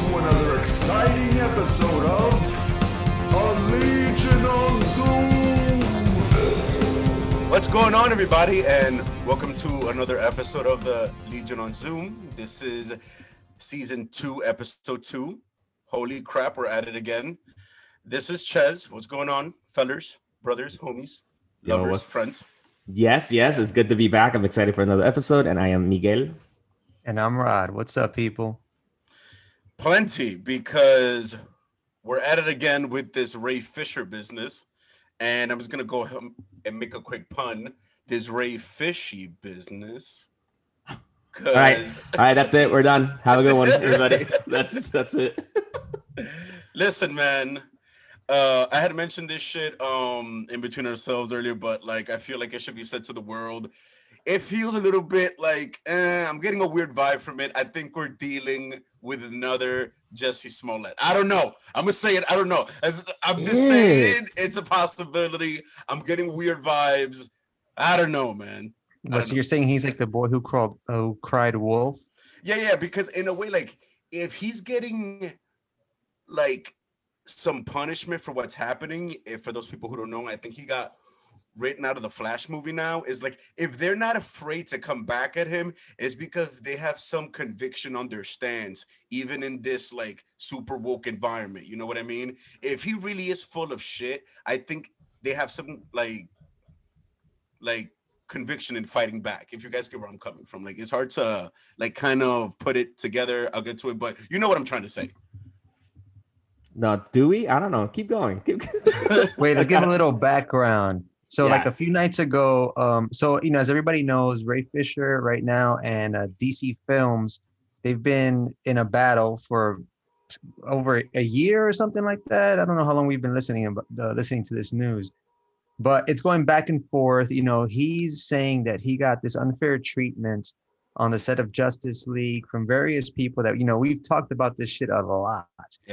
to another exciting episode of A Legion on Zoom. What's going on, everybody, and welcome to another episode of the Legion on Zoom. This is season two, episode two. Holy crap, we're at it again. This is Ches. What's going on, fellers, brothers, homies, Yo, lovers, what's- friends? Yes, yes, it's good to be back. I'm excited for another episode, and I am Miguel. And I'm Rod. What's up, people? Plenty, because we're at it again with this Ray Fisher business. And I'm just going to go and make a quick pun. This Ray Fishy business. All right, all right, that's it. We're done. Have a good one, everybody. That's that's it. Listen, man. Uh, I had mentioned this shit um in between ourselves earlier, but like I feel like it should be said to the world. It feels a little bit like eh, I'm getting a weird vibe from it. I think we're dealing with another Jussie Smollett. I don't know. I'm gonna say it. I don't know. As I'm just Yeah. saying, it's a possibility. I'm getting weird vibes. I don't know, man. I Well, don't so know. you're saying he's like the boy who crawled, who cried wolf? Yeah, yeah, because in a way, like if he's getting like some punishment for what's happening, if for those people who don't know, I think he got written out of the Flash movie now. Is like if they're not afraid to come back at him, it's because they have some conviction on their stance, even in this like super woke environment. You know what I mean? If he really is full of shit, I think they have some like like conviction in fighting back if you guys get where i'm coming from like it's hard to like kind of put it together i'll get to it but you know what i'm trying to say No, do we? I don't know. Keep going. Keep Wait, let's give a little background. So, like a few nights ago, um, so you know, as everybody knows, Ray Fisher right now and uh, DC Films, they've been in a battle for over a year or something like that. I don't know how long we've been listening uh, listening to this news, but it's going back and forth. You know, he's saying that he got this unfair treatment on the set of Justice League from various people that you know we've talked about this shit a lot.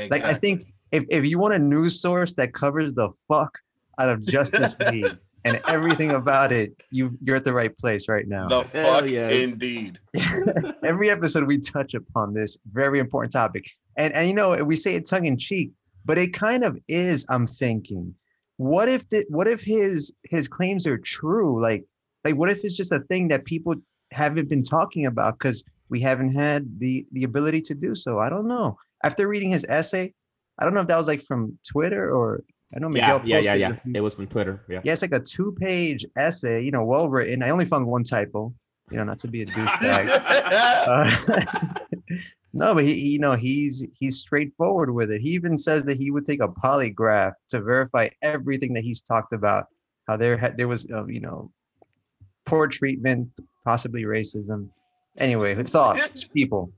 Like I think if, if you want a news source that covers the fuck out of Justice League and everything about it, you you're at the right place right now. the Hell fuck yes. indeed Every episode we touch upon this very important topic. And and you know, we say it tongue in cheek, but it kind of is, I'm thinking. What if the, what if his his claims are true? Like like what if it's just a thing that people haven't been talking about because we haven't had the the ability to do so? I don't know. After reading his essay, I don't know if that was like from Twitter or I know yeah, Miguel yeah, yeah, posted yeah. It was from Twitter. Yeah. yeah, it's like a two-page essay, you know, well written. I only found one typo, you know, not to be a douchebag. Uh, no, but he, he- you know, he's he's straightforward with it. He even says that he would take a polygraph to verify everything that he's talked about. How there had there was, uh, you know, poor treatment, possibly racism. Anyway, thoughts, people.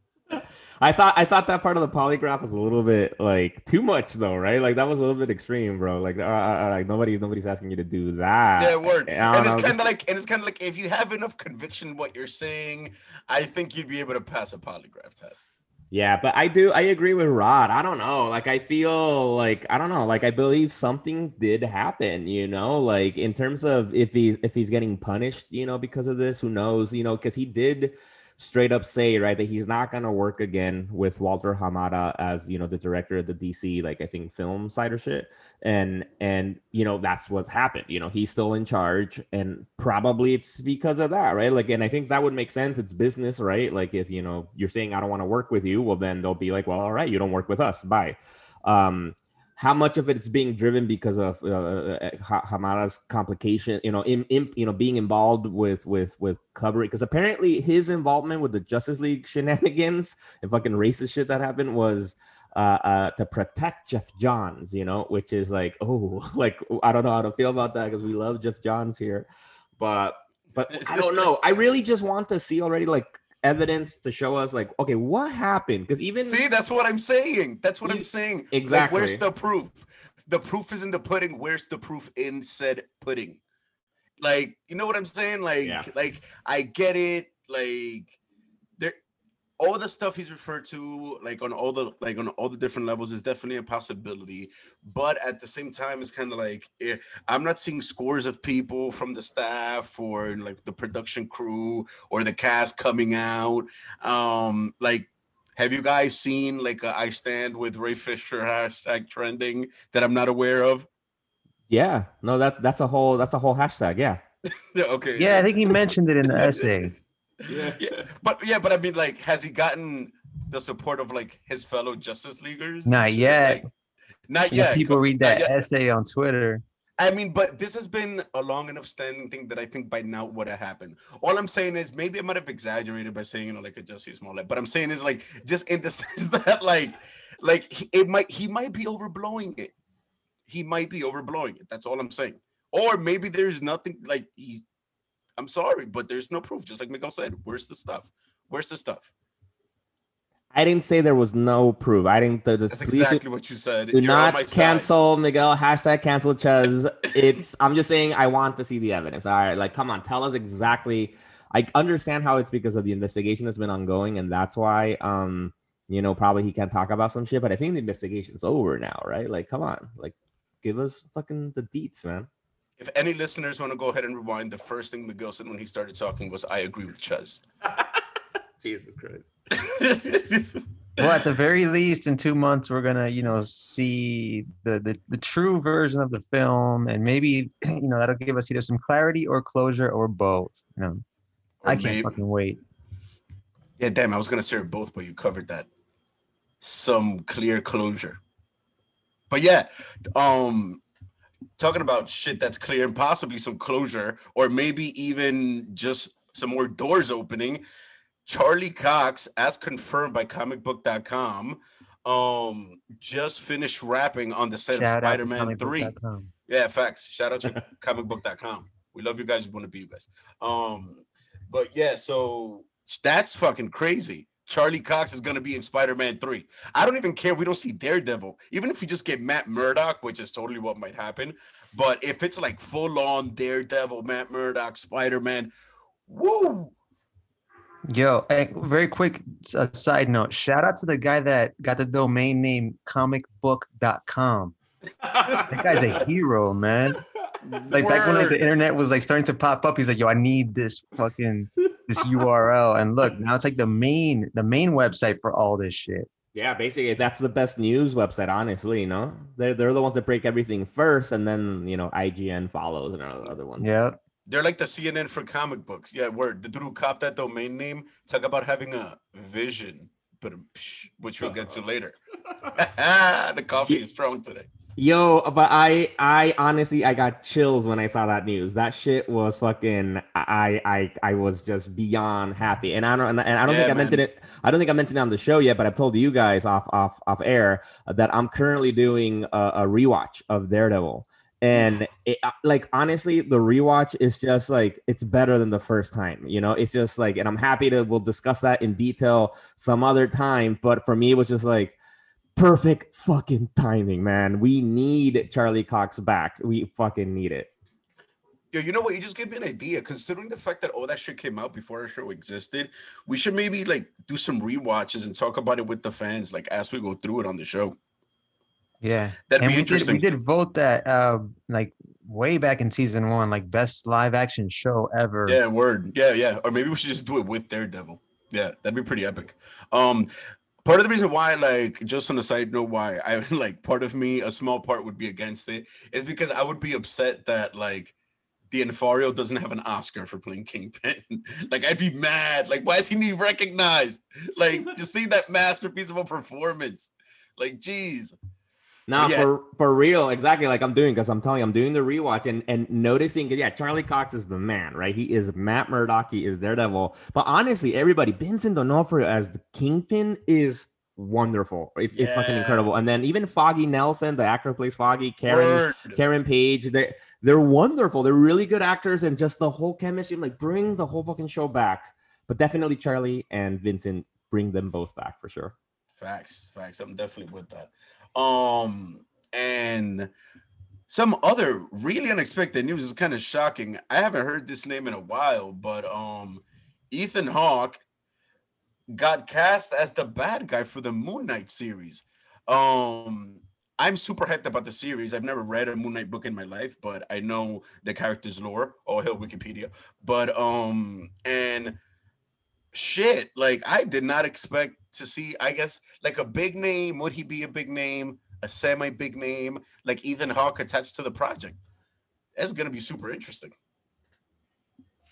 I thought I thought that part of the polygraph was a little bit like too much though, right? Like that was a little bit extreme, bro. Like, like nobody nobody's asking you to do that. yeah word and it's kind of like and it's kind of like if you have enough conviction what you're saying i think you'd be able to pass a polygraph test Yeah, but I do I agree with Rod. I don't know. Like I feel like I don't know. Like I believe something did happen, you know, like in terms of if he if he's getting punished, you know, because of this, who knows, you know, because he did straight up say right that he's not gonna work again with Walter Hamada as you know the director of the DC like I think film side or shit. And and you know that's what's happened. You know he's still in charge and probably it's because of that right? Like and I think that would make sense. It's business right? Like if you know you're saying I don't want to work with you well then they'll be like well all right you don't work with us. Bye. Um how much of it is being driven because of uh, uh, Hamada's complication, you know, in, in you know being involved with with with covering because apparently his involvement with the Justice League shenanigans and fucking racist shit that happened was uh, uh to protect Geoff Johns, you know, which is like oh like I don't know how to feel about that because we love Geoff Johns here, but but I don't know. I really just want to see already like evidence to show us like okay what happened? Because even see that's what i'm saying. That's what You- i'm saying. Like exactly. where's the proof? The proof is in the pudding. Where's the proof in said pudding? Like you know what i'm saying? Like Yeah. like i get it. Like all the stuff he's referred to like on all the like on all the different levels is definitely a possibility but at the same time it's kind of like eh, i'm not seeing scores of people from the staff or like the production crew or the cast coming out um like Have you guys seen like a I stand with Ray Fisher hashtag trending that I'm not aware of? Yeah, no, that's that's a whole that's a whole hashtag. Yeah, okay. Yeah, I think he mentioned it in the essay. Yeah. But yeah, but I mean, like, has he gotten the support of like his fellow Justice Leaguers? Not shit? yet. Like, not Yeah, yet. people read that essay on Twitter. I mean, but this has been a long enough standing thing that I think by now would have happened. All I'm saying is maybe I might have exaggerated by saying you know like a Jussie Smollett, but I'm saying is like just in the sense that like like it might he might be overblowing it. He might be overblowing it. That's all I'm saying. Or maybe there's nothing like he. I'm sorry, but there's no proof. Just like Miguel said, where's the stuff? Where's the stuff? I didn't say there was no proof. I didn't. The, the, That's do- exactly what you said. do You're not side. cancel Miguel. Hashtag cancel Chuz. It's. I'm just saying. I want to see the evidence. All right, like come on, tell us exactly. I understand how it's because of the investigation that's been ongoing, and that's why. Um, you know, probably he can't talk about some shit, but I think the investigation's over now, right? Like, come on, like, give us fucking the deets, man. If any listeners want to go ahead and rewind, the first thing Miguel said when he started talking was, "I agree with Chuz." Jesus Christ. Well, at the very least, in two months, we're gonna, you know, see the, the the true version of the film, and maybe, you know, that'll give us either some clarity or closure or both. You know, Or I can't maybe- fucking wait. Yeah, damn, I was gonna say both, but you covered that. Some clear closure. But yeah, um talking about shit that's clear and possibly some closure, or maybe even just some more doors opening. Charlie Cox, as confirmed by comicbook.com, um, just finished wrapping on the set of Shout out to Spider-Man 3. comicbook.com. Yeah, facts. Shout out to comicbook.com. We love you guys. We want to be you guys. Um, but yeah, so that's fucking crazy. Charlie Cox is gonna be in Spider-Man 3. I don't even care if we don't see Daredevil, even if we just get Matt Murdock, which is totally what might happen. But if it's like full-on Daredevil, Matt Murdock, Spider-Man, woo! Yo, very quick uh, side note. Shout out to the guy that got the domain name comicbook.com. That guy's a hero, man. Like back when like, the internet was like starting to pop up, he's like, "Yo, I need this fucking this URL." And look, now it's like the main the main website for all this shit. Yeah, basically that's the best news website, honestly, you know? They're they're the ones that break everything first and then you know IGN follows and other other ones. Yeah. They're like the CNN for comic books. Yeah, word. The dude who copped that domain name talk about having a vision, but which we'll get to later. the coffee is strong today. Yo, but I I honestly I got chills when I saw that news. That shit was fucking I I I was just beyond happy. And I don't and I don't Yeah, think I mentioned it I don't think I mentioned it on the show yet, but I've told you guys off off off air that I'm currently doing a, a rewatch of Daredevil. And it, uh, like honestly, the rewatch is just like it's better than the first time. You know, it's just like, and I'm happy to we'll discuss that in detail some other time. But for me, it was just like perfect fucking timing, man. We need Charlie Cox back. We fucking need it. Yo, you know what? You just gave me an idea. Considering the fact that all that shit came out before our show existed, we should maybe like do some rewatches and talk about it with the fans, like as we go through it on the show. Yeah. That'd and be we interesting. Did, we did vote that uh like way back in season one, like best live action show ever. Yeah, word. Yeah, yeah. Or maybe we should just do it with Daredevil. Yeah, that'd be pretty epic. Um, part of the reason why, like, just on a side note, why I like part of me, a small part would be against it, is because I would be upset that like D'Onofrio doesn't have an Oscar for playing Kingpin. like, I'd be mad. Like, why is he not recognized? Like, just see that masterpiece of a performance. Like, geez. Now Yeah. for for real, exactly like I'm doing because I'm telling you, I'm doing the rewatch and and noticing. Yeah, Charlie Cox is the man, right? He is Matt Murdock. He is Daredevil. But honestly, everybody, Vincent D'Onofrio as the Kingpin is wonderful. It's it's fucking incredible. And then even Foggy Nelson, the actor who plays Foggy, Karen Word. Karen Page, they they're wonderful. They're really good actors, and just the whole chemistry, like bring the whole fucking show back. But definitely Charlie and Vincent bring them both back for sure. Facts, facts. I'm definitely with that. Um, and some other really unexpected news is kind of shocking. I haven't heard this name in a while, but um, Ethan Hawke got cast as the bad guy for the Moon Knight series. Um, I'm super hyped about the series. I've never read a Moon Knight book in my life, but I know the character's lore. Oh hell, Wikipedia. But um, and shit, like I did not expect to see, I guess, like a big name. Would he be a big name? A semi big name, like Ethan Hawke attached to the project. That's gonna be super interesting.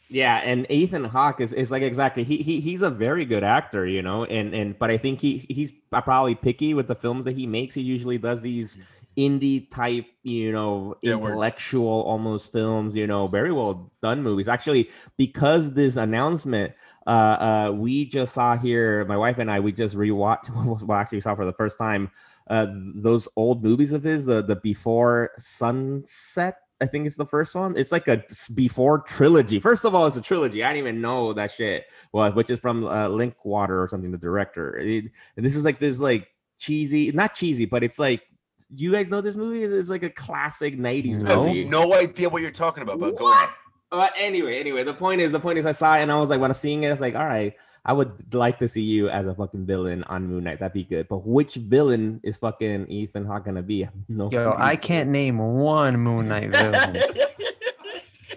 Yeah, and Ethan Hawke is, is like exactly he, he he's a very good actor, you know, and and but I think he he's probably picky with the films that he makes. He usually does these mm-hmm. indie type, you know, Yeah, intellectual almost films, you know, very well done movies. Actually, because this announcement, uh, uh, we just saw here, my wife and I, we just rewatched, well, actually we saw for the first time, uh, those old movies of his, the the Before Sunset. I think it's the first one. It's like a before trilogy. First of all, it's a trilogy. I didn't even know that shit was, which is from uh, Linklater or something. The director. It- and this is like this like cheesy, not cheesy, but it's like you guys know this movie is like a classic 90s I have movie. no idea what you're talking about, but go on. But anyway, anyway, the point is, the point is, I saw it and I was like, when I was seeing it, I was like, all right, I would like to see you as a fucking villain on Moon Knight. That'd be good. But which villain is fucking Ethan Hawke gonna be? No, Yo, I can't name one Moon Knight villain.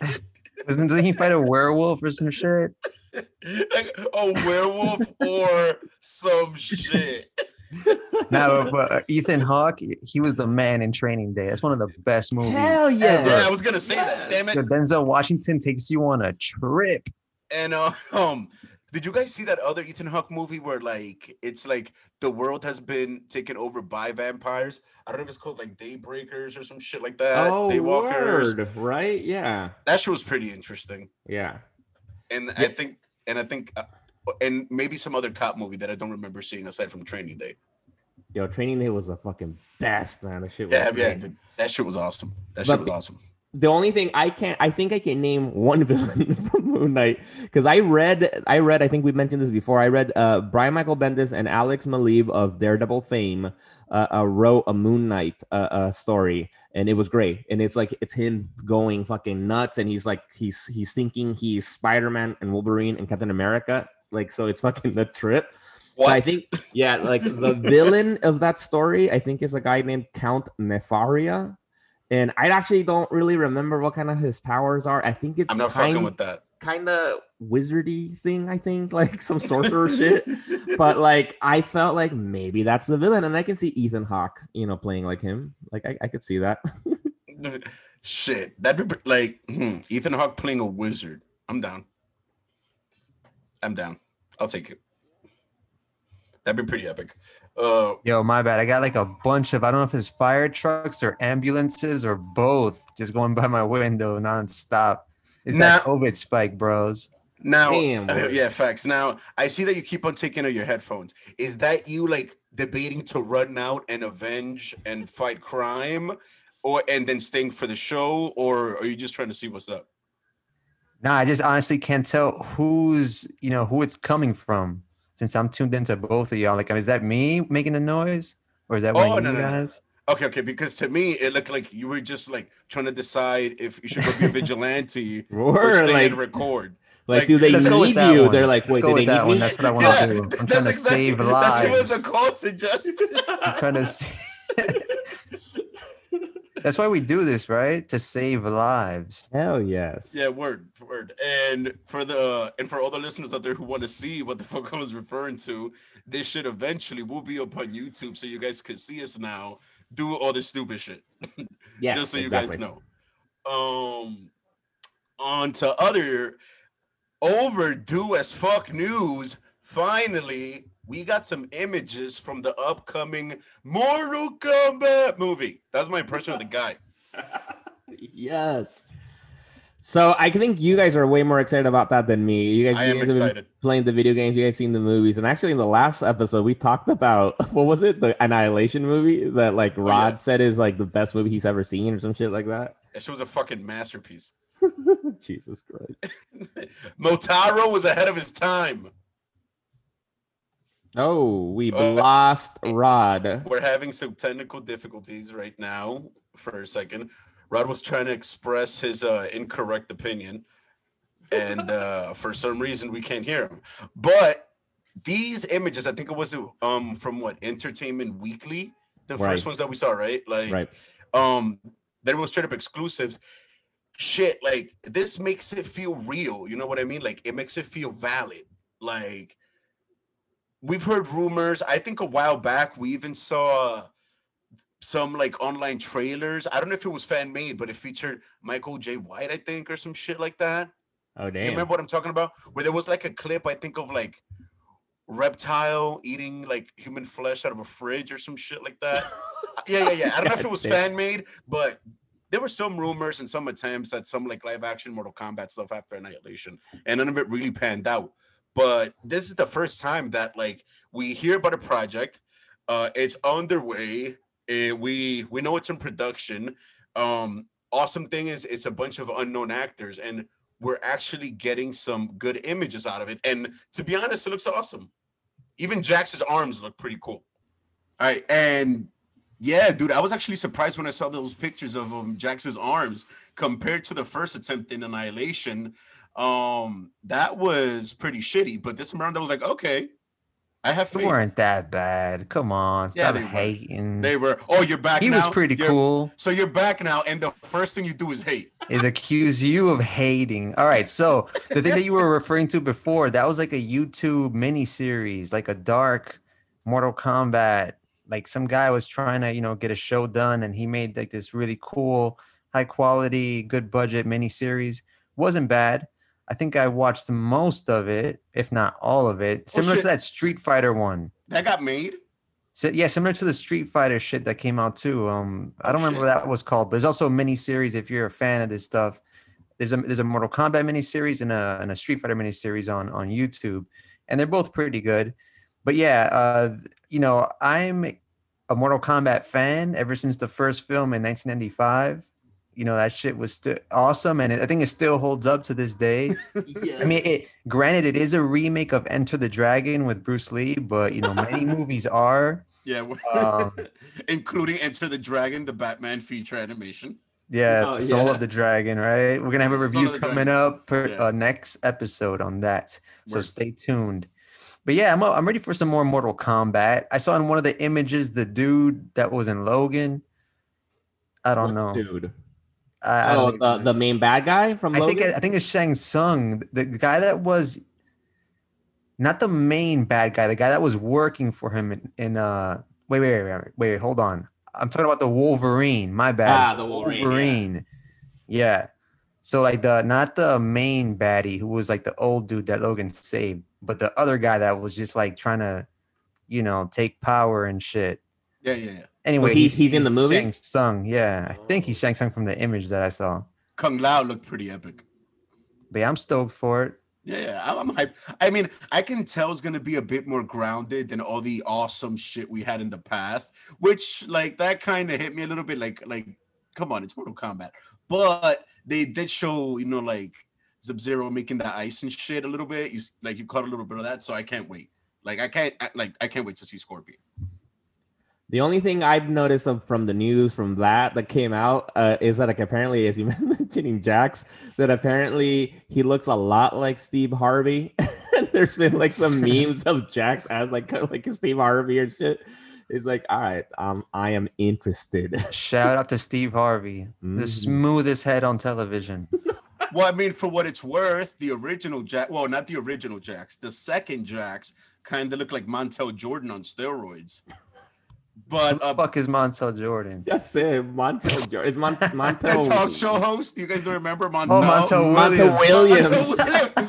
Doesn't, doesn't he fight a werewolf or some shit? like a werewolf or some shit. No, but uh, Ethan Hawke, he was the man in Training Day. That's one of the best movies. Hell yeah. Yeah, I was gonna say that. Damn it. So Denzel Washington takes you on a trip. And uh, um, did you guys see that other Ethan Hawke movie where like it's like the world has been taken over by vampires? I don't know if it's called like Daybreakers or some shit like that. Oh, Daywalkers. word, right? Yeah, That shit was pretty interesting. yeah. And I think, and I think, uh, and maybe some other cop movie that I don't remember seeing aside from Training Day. Yo, Training Day was a fucking best, man. That shit was Yeah, yeah, dude, that shit was awesome. That But shit was awesome. the only thing I can't I think I can name one villain from Moon Knight because I read I read I think we mentioned this before I read uh Brian Michael Bendis and Alex Maleev of Daredevil fame uh, uh wrote a Moon Knight uh, uh story and it was great and it's like it's him going fucking nuts and he's like he's he's thinking he's Spider-Man and Wolverine and Captain America like so it's fucking the trip What? I think, yeah, like the villain of that story, I think is a guy named Count Nefaria. And I actually don't really remember what kind of his powers are. I think it's I'm not kind, fucking with that. kind of wizardy thing, I think, like some sorcerer shit. But like I felt like maybe that's the villain, and I can see Ethan Hawke, you know, playing like him. Like I, I could see that. Shit, that'd be like hmm, Ethan Hawke playing a wizard. I'm down. I'm down. I'll take it. That'd be pretty epic. Uh, Yo, my bad. I got like a bunch of I don't know if it's fire trucks or ambulances or both just going by my window nonstop. It's that Now- COVID spike, bros. now, Damn, uh, yeah, facts. Now, I see that you keep on taking out your headphones. Is that you like debating to run out and avenge and fight crime, or and then staying for the show, or are you just trying to see what's up? Nah, I just honestly can't tell who's you know who it's coming from since I'm tuned into both of y'all. Like, is that me making the noise, or is that one Oh, of no, you no, no. Okay, okay. Because to me, it looked like you were just like trying to decide if you should go be a vigilante or Or stay like, and record. like, like, do they Let's go with need that you? one. They're like, wait, do with they that need one. me? That's what I want to do. I'm trying to save That shit was lives. a call to justice. I'm trying to. S- That's why we do this, right? To save lives. Hell yes. yeah, word, word. And for the and for all the listeners out there who want to see what the fuck I was referring to, this shit eventually will be up on YouTube, so you guys can see us now do all this stupid shit. Yes, just so you exactly. guys know. Um, on to other overdue as fuck news. Finally, we got some images from the upcoming Mortal Kombat movie. That's my impression of the guy. Yes. So I think you guys are way more excited about that than me. You guys, I you am guys have been playing the video games. You guys seen the movies, and actually in the last episode we talked about what was it, the Annihilation movie that like Oh, Rod yeah. said is like the best movie he's ever seen or some shit like that. This was a fucking masterpiece. Jesus Christ. Motaro was ahead of his time. Oh, we Uh, lost Rod. We're having some technical difficulties right now for a second. Rod was trying to express his uh, incorrect opinion, and uh, for some reason we can't hear him. But these images, I think it was um from what Entertainment Weekly, the Right. first ones that we saw, right? Like, Right. um, there was straight up exclusives. Shit, like this makes it feel real. You know what I mean? Like it makes it feel valid. Like we've heard rumors. I think a while back we even saw some like online trailers. I don't know if it was fan made, but it featured Michael Jai White, I think, or some shit like that. Oh damn! You remember what I'm talking about? Where there was like a clip, I think, of like reptile eating like human flesh out of a fridge or some shit like that. yeah, yeah, yeah. I don't know if it was fan made, but there were some rumors and some attempts at some like live action Mortal Kombat stuff after Annihilation, and none of it really panned out. But this is the first time that like we hear about a project. Uh, it's underway. eh, we we know it's in production. Um, awesome thing is it's a bunch of unknown actors, and we're actually getting some good images out of it. And to be honest, it looks awesome. Even Jax's arms look pretty cool. All right, and yeah, dude, I was actually surprised when I saw those pictures of um, Jax's arms compared to the first attempt in Annihilation. Um, that was pretty shitty. But this round, I was like, okay, I have They weren't that bad. Come on, Yeah, stop they were. hating. They were. Oh, you're back. he was now? pretty You're- cool. So you're back now, and the first thing you do is hate. Is accuse you of hating. All right, so the thing that you were referring to before, that was like a YouTube mini series, like a dark Mortal Kombat. Like some guy was trying to, you know, get a show done, and he made like this really cool, high quality, good budget mini series. Wasn't bad. I think I watched most of it, if not all of it. Similar shit. to that Street Fighter one. That got made. So, yeah, similar to the Street Fighter shit that came out too. Um, I Oh, don't remember shit. what that was called, but there's also a mini series if you're a fan of this stuff. There's a there's a Mortal Kombat mini series and a and a Street Fighter mini series on on YouTube, and they're both pretty good. But yeah, uh, you know, I'm a Mortal Kombat fan ever since the first film in 1995. You know that shit was still awesome, and it, I think it still holds up to this day. yeah. I mean, it granted it is a remake of Enter the Dragon with Bruce Lee, but you know many movies are. Yeah, Um, including Enter the Dragon, the Batman feature animation. Yeah, Oh, Soul yeah. of the Dragon, right? We're gonna have a review coming Dragon. up per Yeah. uh, next episode on that. So Word. stay tuned. But yeah, I'm I'm ready for some more Mortal Kombat. I saw in one of the images the dude that was in Logan. I don't know. dude. I, I Oh, don't the, the main bad guy from I Logan. think I think it's Shang Tsung, the, the guy that was not the main bad guy, the guy that was working for him in, in uh wait, wait, wait, wait, wait, wait, hold on. I'm talking about the Wolverine. My bad. Ah, the Wolverine, yeah. Wolverine. Yeah. So like the not the main baddie who was like the old dude that Logan saved, but the other guy that was just like trying to, you know, take power and shit. Yeah, yeah, yeah. Anyway, he's- he's in the movie? Shang Tsung. Yeah, I think he's Shang Tsung from the image that I saw. Kung Lao looked pretty epic. But yeah, I'm stoked for it. Yeah, yeah, I'm, I'm hyped. I mean, I can tell it's gonna be a bit more grounded than all the awesome shit we had in the past, which like that kind of hit me a little bit. Like, like, come on, it's Mortal Kombat, but they did show, you know, like Sub Zero making the ice and shit a little bit. You like you caught a little bit of that, so I can't wait. Like, I can't, I, like, I can't wait to see Scorpion. The only thing I've noticed of from the news from that that came out uh, is that like apparently, as you mentioning Jax, that apparently he looks a lot like Steve Harvey. There's been like some memes of Jax as like kind of like a Steve Harvey or shit. It's like, all right, um, I am interested. Shout out to Steve Harvey, the Mhm. smoothest head on television. Well, I mean, for what it's worth, the original Jack, well, not the original Jax, the second Jax kind of looked like Montel Jordan on steroids. Who But the uh, fuck is Montel Jordan? Just say Montel. Jordan. Is Mon- the Montel talk show host, you guys don't remember Montel? Oh, Montel Montel Williams. Williams. Montel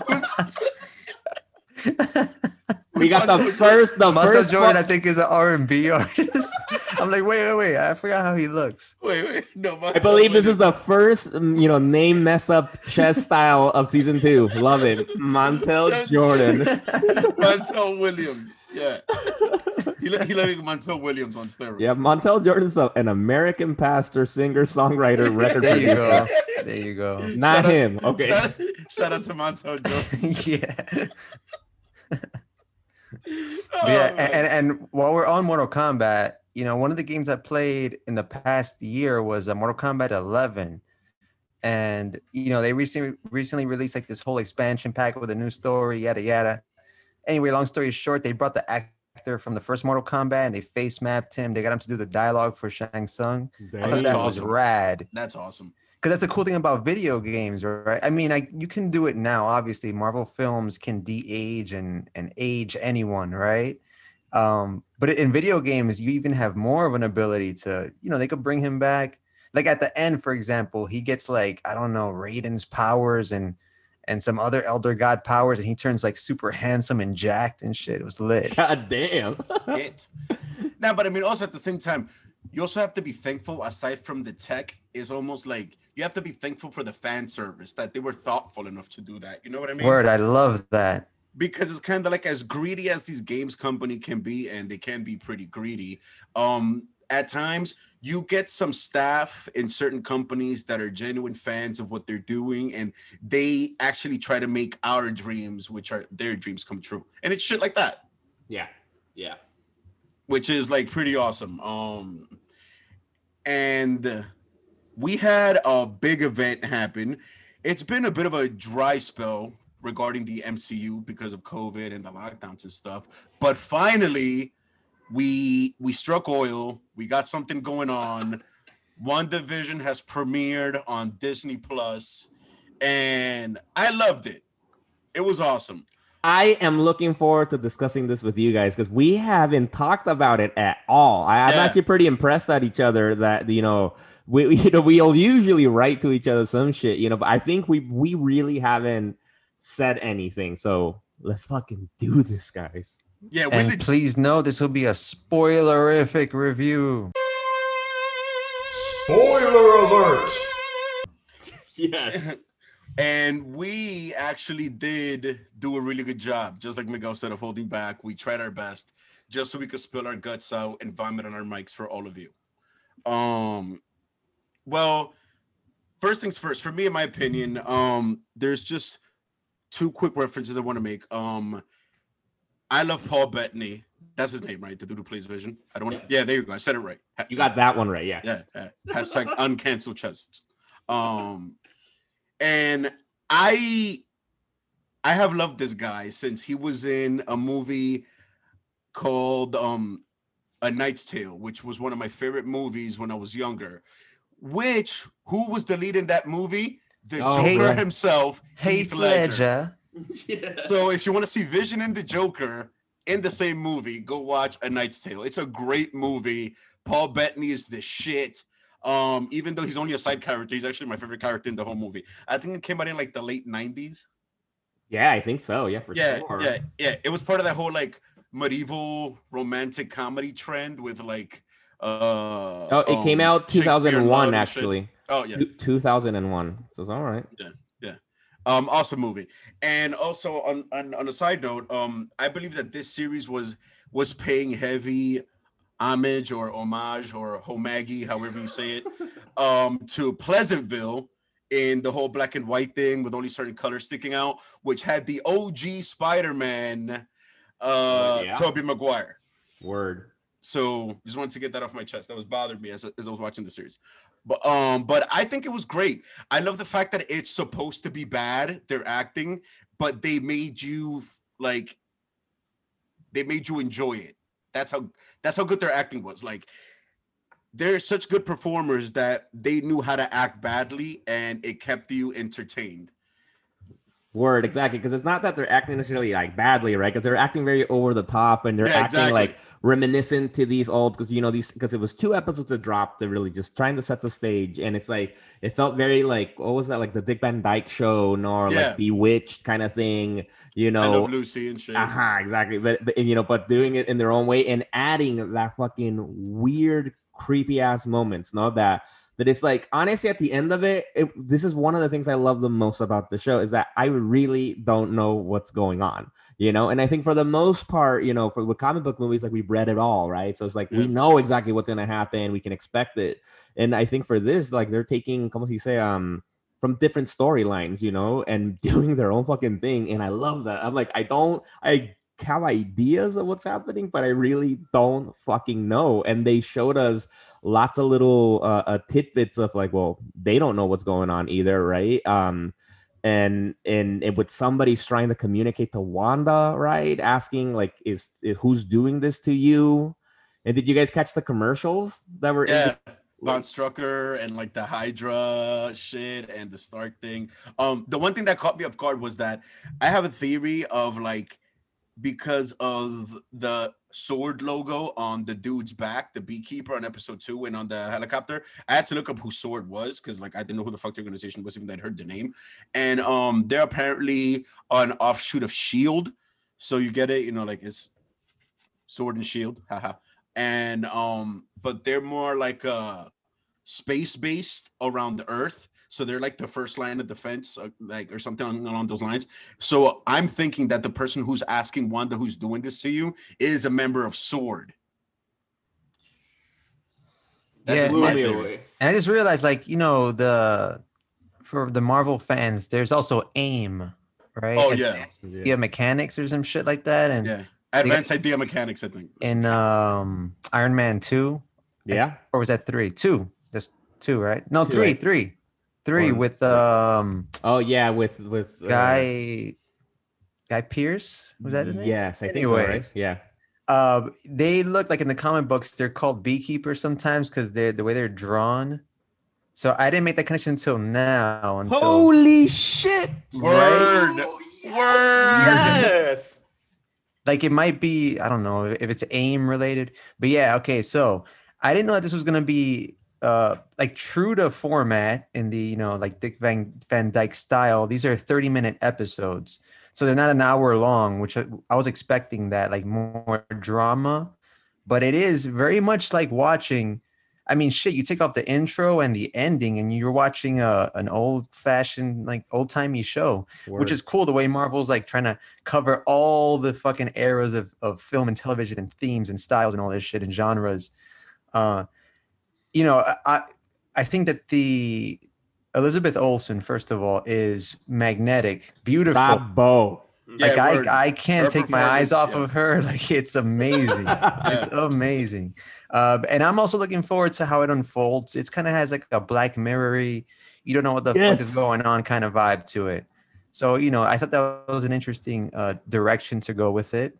We got the first, the Montel first. Jordan, I think, is an R&B artist. I'm like, wait, wait, wait. I forgot how he looks. Wait, wait, no. Montel I believe this is the first, um, you know, name mess up chess style of season two. Love it, Montel Jordan. Montel Williams. Yeah, he looked he looked like Montel Williams on steroids. Yeah, Montel Jordan's a, an American pastor, singer, songwriter, record There you go. There you go. Not Shout out- him. Okay. Shout, shout out to Montel Jordan. yeah. Oh, yeah, and, and and while we're on Mortal Kombat, you know, one of the games I played in the past year was uh, Mortal Kombat 11, and you know they recently recently released like this whole expansion pack with a new story, yada yada. Anyway, long story short, they brought the actor from the first Mortal Kombat and they face mapped him. They got him to do the dialogue for Shang Tsung. I thought that was rad. That's awesome. because that's the cool thing about video games, right? I mean, I you can do it now. Obviously, Marvel films can de-age and and age anyone, right? Um, but in video games, you even have more of an ability to, you know, they could bring him back. Like at the end, for example, he gets like I don't know Raiden's powers and and some other Elder God powers, and he turns like super handsome and jacked and shit. It was lit. God damn. it. Now, but I mean, also at the same time, you also have to be thankful. Aside from the tech, is almost like you have to be thankful for the fan service that they were thoughtful enough to do that. You know what I mean? Word, I love that. because it's kind of like as greedy as these games company can be and they can be pretty greedy um at times you get some staff in certain companies that are genuine fans of what they're doing and they actually try to make our dreams which are their dreams come true and it's shit like that Yeah. Yeah. which is like pretty awesome. Um, and we had a big event happen. It's been a bit of a dry spell regarding the MCU because of COVID and the lockdowns and stuff. But finally, we we struck oil. We got something going on. WandaVision has premiered on Disney Plus, and I loved it. It was awesome. I am looking forward to discussing this with you guys because we haven't talked about it at all. I, I'm Yeah. actually pretty impressed at each other that you know we we- you know we'll usually write to each other some shit, you know, but I think we we really haven't said anything. So let's fucking do this, guys. Yeah, we And leg- please know this will be a spoilerific review. Spoiler alert! Yes. And we actually did do a really good job, just like Miguel said, of holding back. We tried our best just so we could spill our guts out and vomit on our mics for all of you. Um, well, first things first, for me, in my opinion, um, there's just two quick references I want to make. Um, I love Paul Bettany. That's his name, right? The dude who plays Vision. I don't want. Yeah, there you go. I said it right. You got that one right. Yes. yeah, yeah. Hashtag uncancel chests. Um, and I, I have loved this guy since he was in a movie called um, A Knight's Tale, which was one of my favorite movies when I was younger. Which who was the lead in that movie? The Oh, Joker right. himself, Heath Heath Ledger. Ledger. So if you want to see Vision and the Joker in the same movie, go watch A Knight's Tale. It's a great movie. Paul Bettany is the shit. Um, even though he's only a side character, he's actually my favorite character in the whole movie. I think it came out in like the late 90s. Yeah, I think so. Yeah, for yeah, sure. yeah, yeah. It was part of that whole like medieval romantic comedy trend with like uh Oh, it came um, out 2001 Love and shit. actually. Oh yeah. 2001. So it's all right. Um awesome movie and also on, on on a side note um i believe that this series was was paying heavy homage or homage or homagi however you say it um to pleasantville in the whole black and white thing with only certain colors sticking out which had the og spider-man uh yeah. tobey maguire Word. so just wanted to get that off my chest. That was bothered me as, as I was watching the series. But um, but I think it was great. I love the fact that it's supposed to be bad, they're acting, but they made you like they made you enjoy it. That's how that's how good their acting was. Like they're such good performers that they knew how to act badly and it kept you entertained. Word, exactly. Because it's not that they're acting necessarily like badly, right? Because they're acting very over the top and they're Yeah, acting exactly. like reminiscent to these old, because you know, these because it was two episodes that dropped, they're really just trying to set the stage. And it's like it felt very like what was that, like the Dick Van Dyke show, nor Yeah. like bewitched kind of thing, you know. Lucy and shit. Uh-huh, exactly. But, but you know, but doing it in their own way and adding that fucking weird, creepy ass moments, not That that it's like honestly at the end of it, it, this is one of the things I love the most about the show is that I really don't know what's going on, you know. And I think for the most part, you know, for with comic book movies, like we've read it all, right? So it's like we know exactly what's gonna happen, we can expect it. And I think for this, like they're taking, como se say, um, from different storylines, you know, and doing their own fucking thing. And I love that. I'm like, I don't, I have ideas of what's happening, but I really don't fucking know. And they showed us lots of little uh, uh tidbits of like, well, they don't know what's going on either, right? Um, and and and with somebody trying to communicate to Wanda, right? Asking like, is, is who's doing this to you? And did you guys catch the commercials that were in Yeah. Von Strucker and like the Hydra shit and the Stark thing. Um, the one thing that caught me off guard was that I have a theory of like because of the sword logo on the dude's back, the beekeeper on episode two and on the helicopter. I had to look up who Sword was because like I didn't know who the fuck the organization was, even I'd heard the name. And um they're apparently an offshoot of Shield. So you get it, you know, like it's sword and shield, haha. And um, but they're more like uh space based around the earth. So they're like the first line of defense, uh, like or something along those lines. So I'm thinking that the person who's asking Wanda who's doing this to you is a member of Sword. Yeah, just Blew my me theory. away. And I just realized, like, you know, the for the Marvel fans, there's also AIM, right? Oh, And yeah. yeah, mechanics or some shit like that. And Yeah, advanced idea mechanics. I think. in um Iron Man 2, Yeah. or was that three? Two. There's two, right? No, Two, three, right? three. Three One. with um Oh yeah, with with uh, guy Guy Pearce. Was that his name? Yes, I think so. Right? Yeah. Uh, they look like in the comic books they're called beekeepers sometimes because they're the way they're drawn. So I didn't make that connection until now. Until Holy shit! Word. Word. Yes. like it might be I don't know if it's aim related, but yeah, okay. So I didn't know that this was gonna be uh like true to format in the you know like Dick Van Van Dyke style. These are thirty minute episodes, so they're not an hour long, which I, I was expecting that like more drama, but it is very much like watching. I mean, shit, you take off the intro and the ending, and you're watching a an old fashioned like old timey show which is cool the way Marvel's like trying to cover all the fucking eras of, of film and television and themes and styles and all this shit and genres. Uh, you know, I- I I think that the Elizabeth Olsen, first of all, is magnetic, beautiful. Bravo. like Yeah, word. I, I can't take my eyes off performance, of her. Like it's amazing. it's amazing. Uh, and I'm also looking forward to how it unfolds. It's kind of has like a Black Mirror-y, you don't know what the fuck is going on kind of vibe to it. So you know, I thought that was an interesting uh, direction to go with it.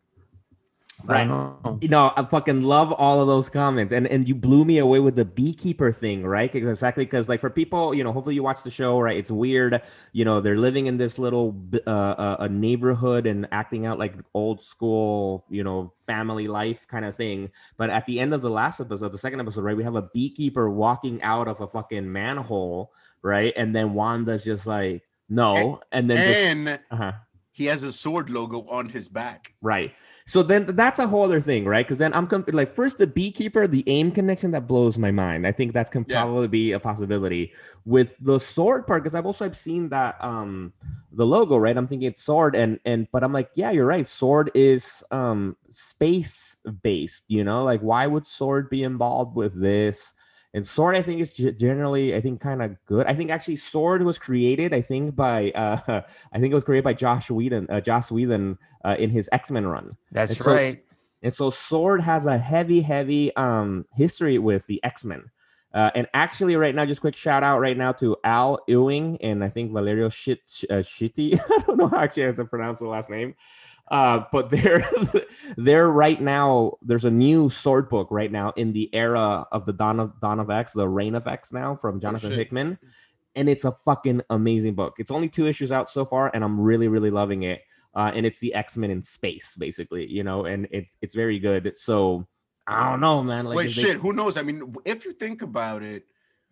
I Right. don't know. you know, I fucking love all of those comments, and and you blew me away with the beekeeper thing, right? 'Cause Exactly, because like for people, you know, hopefully you watch the show, right? It's weird, you know, they're living in this little uh, uh, a neighborhood and acting out like old school, you know, family life kind of thing. But at the end of the last episode, the second episode, right, we have a beekeeper walking out of a fucking manhole, right, and then Wanda's just like, no, and then just, uh-huh. he has a sword logo on his back. Right. So then that's a whole other thing, right? Because then I'm like, first the beekeeper, the aim connection that blows my mind. I think that can Yeah. probably be a possibility with the sword part. Because I've also I've seen that um the logo, right? I'm thinking it's sword, and and but I'm like, yeah, you're right. Sword is um space based. You know, like why would sword be involved with this? And sword, I think is generally, I think, kind of good. I think actually, sword was created, I think, by uh, I think it was created by Joss Whedon, uh, Joss Whedon, uh, in his X Men run. That's And so- right. And so Sword has a heavy, heavy um history with the X-Men. Uh, and actually, right now, just quick shout out right now to Al Ewing and I think Valerio Shit uh, Schiti. I don't know how actually how to pronounce the last name. Uh, but they're they're right now. There's a new sword book right now in the era of the Dawn of Dawn of X, the Reign of X now from Jonathan shit. Hickman, and it's a fucking amazing book. It's only two issues out so far, and I'm really really loving it uh, and it's the X Men in space, basically, you know, and it, it's very good. So I don't know, man. Like, Wait, they- shit. Who knows? I mean, if you think about it,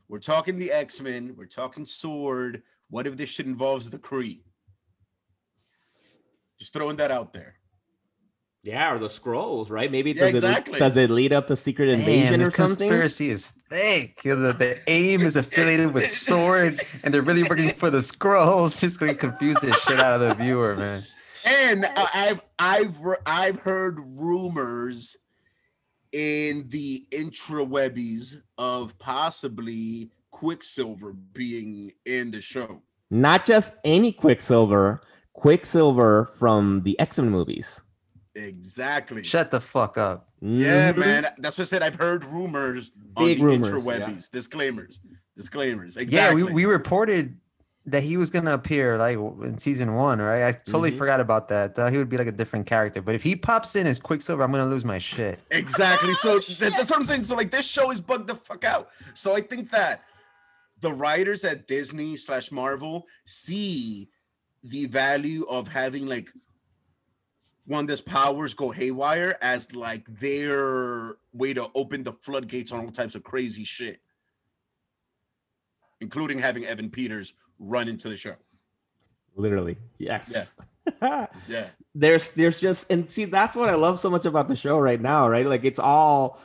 we're talking the X Men. We're talking sword. What if this shit involves the Kree? Just throwing that out there. yeah, or the Skrulls, right? Maybe Yeah, does exactly. it does it lead up to secret Damn, invasion this or something? conspiracy is thick. You know, The, the aim is affiliated with sword, and they're really working for the Skrulls. Just going to confuse the shit out of the viewer, man. And I- I've I've I've heard rumors in the intrawebbies of possibly Quicksilver being in the show. Not just any Quicksilver, Quicksilver from the X Men movies. Exactly. Shut the fuck up. Yeah, Mhm. man. That's what I said. I've heard rumors Big on the rumors, intrawebbies. Disclaimers. Disclaimers. Yeah, we, we reported that he was gonna appear like in season one, right? I totally Mhm. forgot about that. Thought he would be like a different character. But if he pops in as Quicksilver, I'm gonna lose my shit. Exactly. So that, that's what I'm saying. So like this show is bugged the fuck out. So I think that the writers at Disney slash Marvel see the value of having like Wanda's powers go haywire as like their way to open the floodgates on all types of crazy shit, including having Evan Peters run into the show. Literally, yes. Yeah. there's there's just and see that's what I love so much about the show right now, right? Like it's all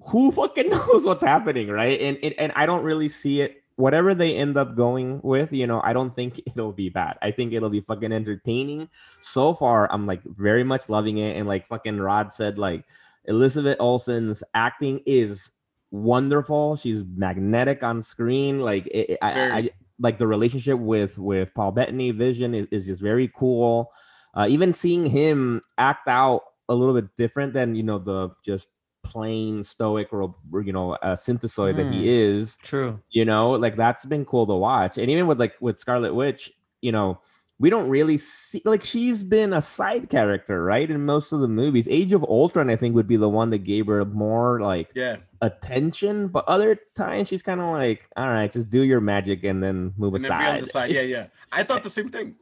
who fucking knows what's happening, right? And and, and I don't really see it. Whatever they end up going with, you know, I don't think it'll be bad. I think it'll be fucking entertaining. So far, I'm like very much loving it. And like fucking Rod said, like Elizabeth Olsen's acting is wonderful. She's magnetic on screen. Like it, it- I, I, like the relationship with with Paul Bettany Vision is, is just very cool. Uh, even seeing him act out a little bit different than you know the just plain stoic or, you know uh, synthezoid that Hmm. he is True. you know like that's been cool to watch and even with like with scarlet witch you know we don't really see like she's been a side character right in most of the movies age of ultron i think would be the one that gave her more like Yeah. attention but other times she's kind of like all right just do your magic and then move And then aside the side. Yeah, yeah. I thought the same thing.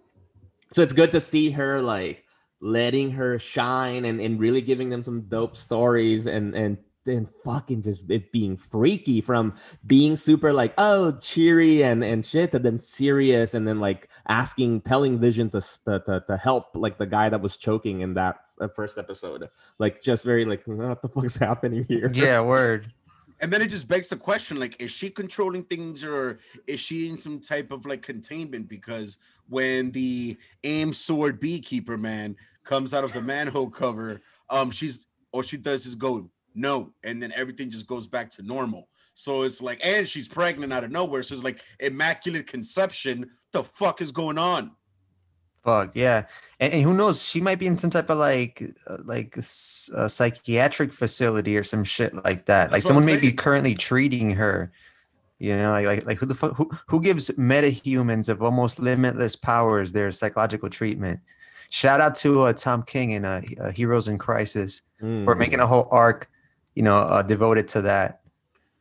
so it's good to see her like letting her shine and, and really giving them some dope stories and and then fucking just it being freaky from being super like oh cheery and and shit to then serious and then like asking telling vision to to, to, to help like the guy that was choking in that uh, first episode like just very like what the fuck's happening here Yeah, word. And then it just begs the question: like, is she controlling things, or is she in some type of like containment? Because when the aim sword beekeeper man comes out of the manhole cover, um, she's all she does is go no, and then everything just goes back to normal. So it's like, and she's pregnant out of nowhere. So it's like immaculate conception. The fuck is going on? Fuck yeah, and, and who knows? She might be in some type of like, uh, like a psychiatric facility or some shit like that. Like That's what someone may be currently treating her. You know, like like like who the fuck who who gives metahumans of almost limitless powers their psychological treatment? Shout out to uh, Tom King and uh, uh, Heroes in Crisis for Mm. making a whole arc, you know, uh, devoted to that.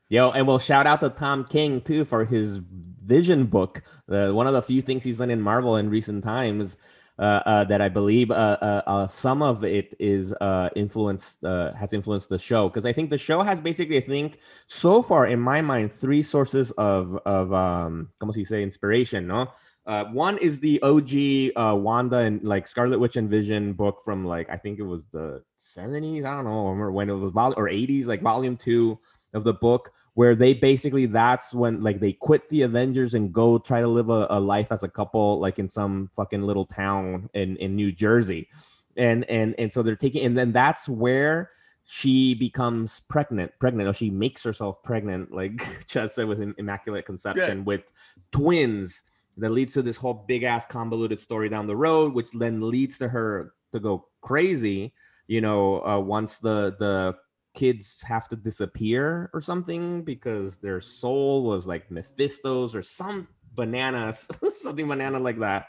Yo, and we'll shout out to Tom King too for his Vision book. Uh, one of the few things he's done in Marvel in recent times uh, uh, that I believe uh, uh, uh, some of it is uh, influenced uh, has influenced the show because I think the show has basically I think so far in my mind three sources of of um como se say inspiration, no. Uh, one is the OG uh, Wanda and like Scarlet Witch and Vision book from like I think it was the 70s. I don't know, I remember when it was vol- or 80s, like volume two of the book where they basically that's when like they quit the Avengers and go try to live a, a life as a couple like in some fucking little town in in New Jersey and and and so they're taking and then that's where she becomes pregnant pregnant or she makes herself pregnant like Chess said with an immaculate conception with twins that leads to this whole big ass convoluted story down the road which then leads to her to go crazy you know uh, once the the kids have to disappear or something because their soul was like Mephisto's or some bananas, something banana like that.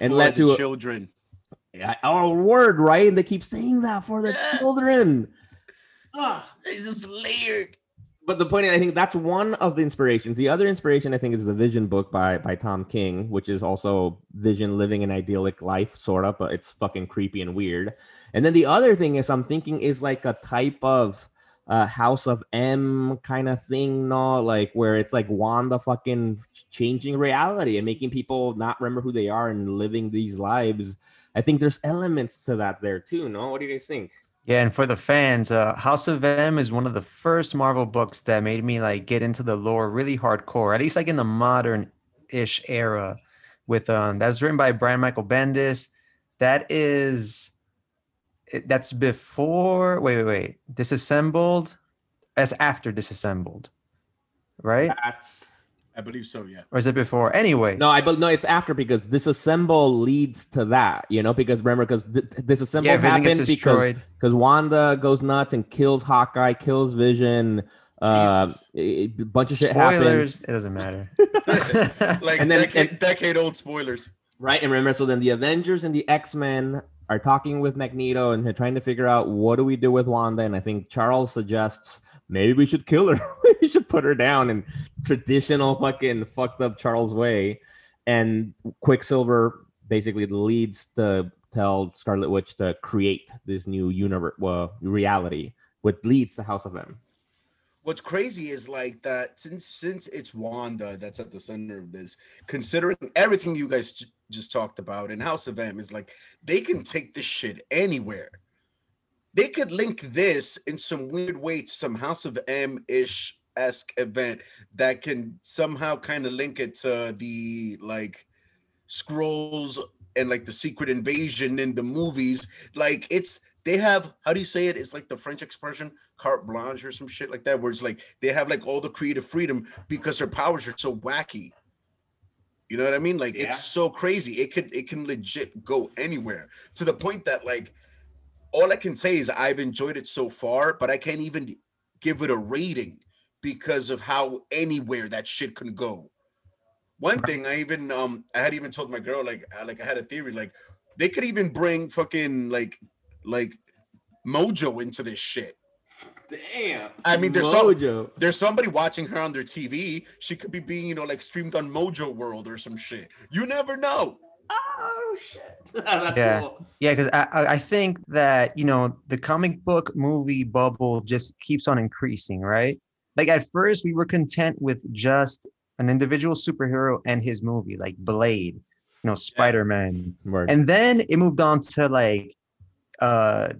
And For led the to children. Yeah, Our word, right? And they keep saying that for the Yeah. children. It's just layered. But the point is, I think that's one of the inspirations. The other inspiration, I think, is the Vision book by by Tom King, which is also Vision living an idyllic life, sort of, but it's fucking creepy and weird. And then the other thing is, I'm thinking is like a type of uh, House of M kind of thing, no, like where it's like Wanda fucking changing reality and making people not remember who they are and living these lives. I think there's elements to that there too. No, what do you guys think? Yeah, and for the fans, uh, House of M is one of the first Marvel books that made me like get into the lore really hardcore. At least like in the modern-ish era. With um, that's written by Brian Michael Bendis. That is, that's before. Wait, wait, wait. Disassembled. That's after disassembled, right? That's I believe so. Yeah. Or is it before? Anyway, No, I but no, it's after because disassemble leads to that, you know, because remember because disassemble yeah, Vision happened because because Wanda goes nuts and kills Hawkeye, kills Vision, Uh, a a bunch of shit happens. It doesn't matter. like And then- decade, and- decade old spoilers. Right, and remember, so then the Avengers and the X Men are talking with Magneto and they're trying to figure out what do we do with Wanda. And I think Charles suggests maybe we should kill her. we should put her down in traditional fucking fucked up Charles way. And Quicksilver basically leads to tell Scarlet Witch to create this new universe, well, reality, which leads to House of M. What's crazy is like that since since it's Wanda that's at the center of this, considering everything you guys j- just talked about in House of M is like they can take this shit anywhere. They could link this in some weird way to some House of M ish esque event that can somehow kind of link it to the like Skrulls and like the secret invasion in the movies. Like it's they have how do you say it? It's like the French expression carte blanche or some shit like that, where it's like they have like all the creative freedom because their powers are so wacky. You know what I mean? Like Yeah. it's so crazy. It could it can legit go anywhere to the point that like all I can say is I've enjoyed it so far, but I can't even give it a rating because of how anywhere that shit can go. One thing I even um I had even told my girl like I, like I had a theory like they could even bring fucking like like Mojo into this shit. Damn. I mean, there's so- Mojo. There's somebody watching her on their TV. She could be being you know like streamed on Mojo World or some shit. You never know. Oh shit. That's Yeah. cool. Yeah, because I, I I think that you know the comic book movie bubble just keeps on increasing, right? Like at first we were content with just an individual superhero and his movie, like Blade, you know, Spider Man, Word. and then it moved on to like uh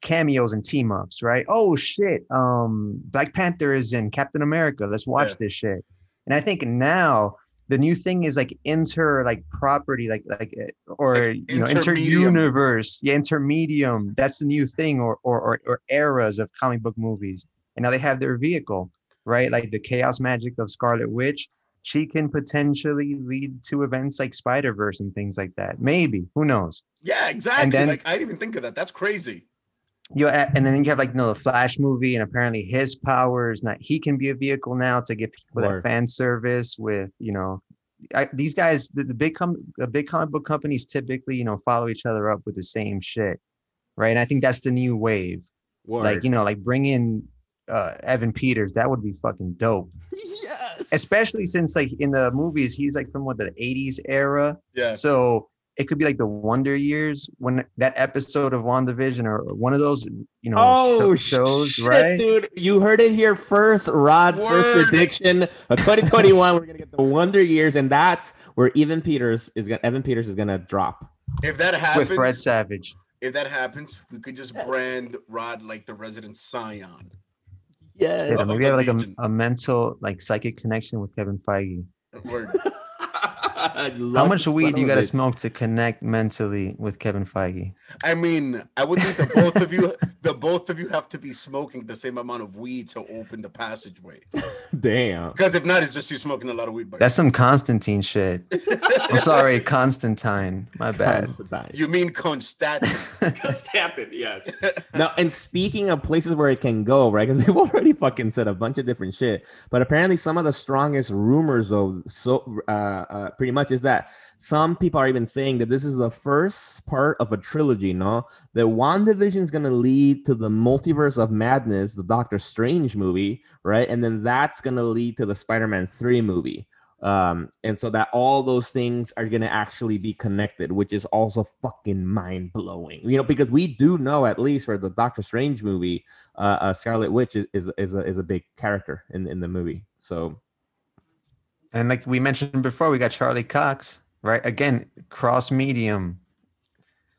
cameos and team ups, right? Oh shit, um, Black Panther is in Captain America. Let's watch Yeah. this shit. And I think now the new thing is like inter like property, like like uh, or Like you know inter universe yeah, intermedium. That's the new thing, or, or or or eras of comic book movies. And now they have their vehicle, right? Like the chaos magic of Scarlet Witch. She can potentially lead to events like Spider Verse and things like that. Maybe who knows? Yeah, exactly. then- like I didn't even think of that. That's crazy. You know, and then you have like you know the Flash movie, and apparently his powers. Now he can be a vehicle now to give people Word. that fan service with you know, I, these guys. The, the big com the big comic book companies typically you know follow each other up with the same shit, right? And I think that's the new wave. Word. Like you know, like bring in uh, Evan Peters. That would be fucking dope. yes. Especially since like in the movies he's like from what the '80s era. Yeah. So it could be like the Wonder Years when that episode of WandaVision or or one of those, you know, Oh shows, shit, right? dude! You heard it here first. Rod's Word. first prediction of 2021. we're gonna get the Wonder Years, and that's where Evan Peters is gonna. Evan Peters is gonna drop. If that happens, With Fred Savage. if that happens, we could just brand Rod like the resident scion. Yeah. Yeah, maybe the have like a, a mental, like psychic connection with Kevin Feige. Word. How much weed you got to smoke to connect mentally with Kevin Feige? I mean, I would think the both of you, the both of you have to be smoking the same amount of weed to open the passageway. Damn. Because if not, it's just you smoking a lot of weed. That's some Constantine shit. I'm sorry, Constantine. My bad. Constantine. you mean Constantin? Constantine, yes. now, and speaking of places where it can go, right? Because we've already fucking said a bunch of different shit, but apparently some of the strongest rumors, though, so uh, uh, pretty much is that some people are even saying that this is the first part of a trilogy. No, that WandaVision is going to lead to the multiverse of madness, the Doctor Strange movie, right? And then that's going to lead to the Spider-Man Three movie um and so that all those things are going to actually be connected which is also fucking mind-blowing you know because we do know at least for the doctor strange movie uh, uh scarlet witch is is, is, a, is a big character in in the movie so And like we mentioned before, we got Charlie Cox, right? Again, cross medium.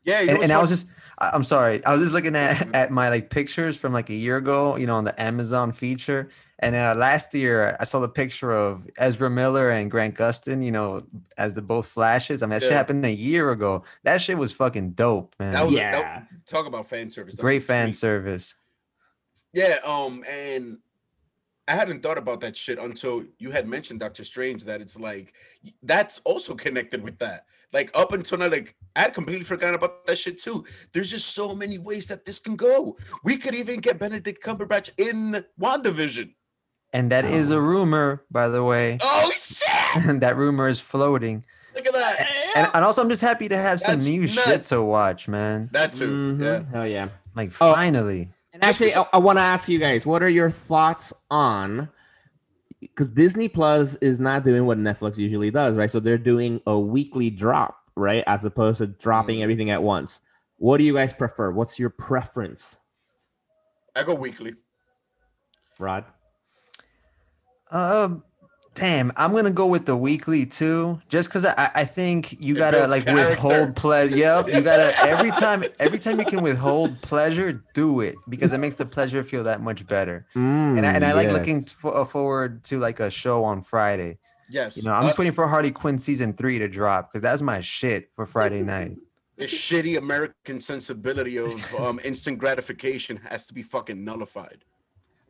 yeah, and, and I was just I- I'm sorry. I was just looking at at my like pictures from like a year ago, you know, on the Amazon feature. And uh, last year I saw the picture of Ezra Miller and Grant Gustin, you know, as the both flashes. I mean, that shit happened a year ago. That shit was fucking dope, man. that was Yeah. that- talk about fan service. That Great fan sweet. service. Yeah, um, and I hadn't thought about that shit until you had mentioned Doctor Strange. That it's like that's also connected with that. Like up until now, like I had completely forgotten about that shit too. There's just so many ways that this can go. We could even get Benedict Cumberbatch in WandaVision. and that is a rumor, by the way. Oh shit! that rumor is floating. Look at that. And, and also, I'm just happy to have some That's new shit to watch, man. That too. Mhm. Yeah. Hell yeah. Like Oh. Finally. And actually, I, I want to ask you guys, what are your thoughts on? Because Disney Plus is not doing what Netflix usually does, right? So they're doing a weekly drop, right, as opposed to dropping Mm. everything at once. What do you guys prefer? What's your preference, I go weekly. Rod? Um, damn, I'm gonna go with the weekly too, just because I, I think you gotta like character. withhold pleasure. Yep, you gotta every time every time you can withhold pleasure, do it because it makes the pleasure feel that much better. and I, and I like looking Mm, f- uh, forward to like a show on Friday. Yes. You know, I'm Uh, just waiting for Harley Quinn season three to drop because that's my shit for Friday night. the shitty American sensibility of um, instant gratification has to be fucking nullified.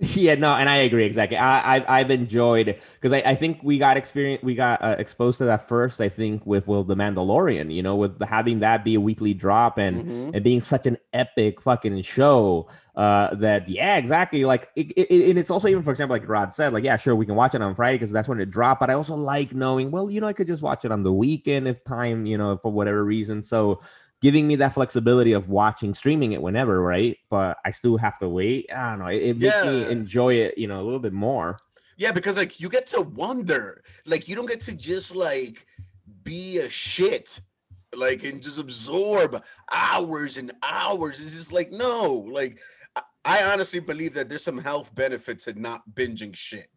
Yeah, no, and I agree exactly. I, I I've enjoyed because I, I think we got experience we got uh, exposed to that first. I think with well the Mandalorian, you know, with having that be a weekly drop and Mhm. and being such an epic fucking show. Uh, that yeah, exactly. Like it, it- and it's also even for example, like Rod said, like yeah, sure, we can watch it on Friday because that's when it dropped. But I also like knowing, well, you know, I could just watch it on the weekend if time, you know, for whatever reason. So giving me that flexibility of watching streaming it whenever right? But i still have to wait. I don't know it, it makes me enjoy it you know a little bit more. Yeah, because like you get to wonder, like you don't get to just like be a shit, like and just absorb hours and hours. It's just like no, like I, I honestly believe that there's some health benefit to not binging shit.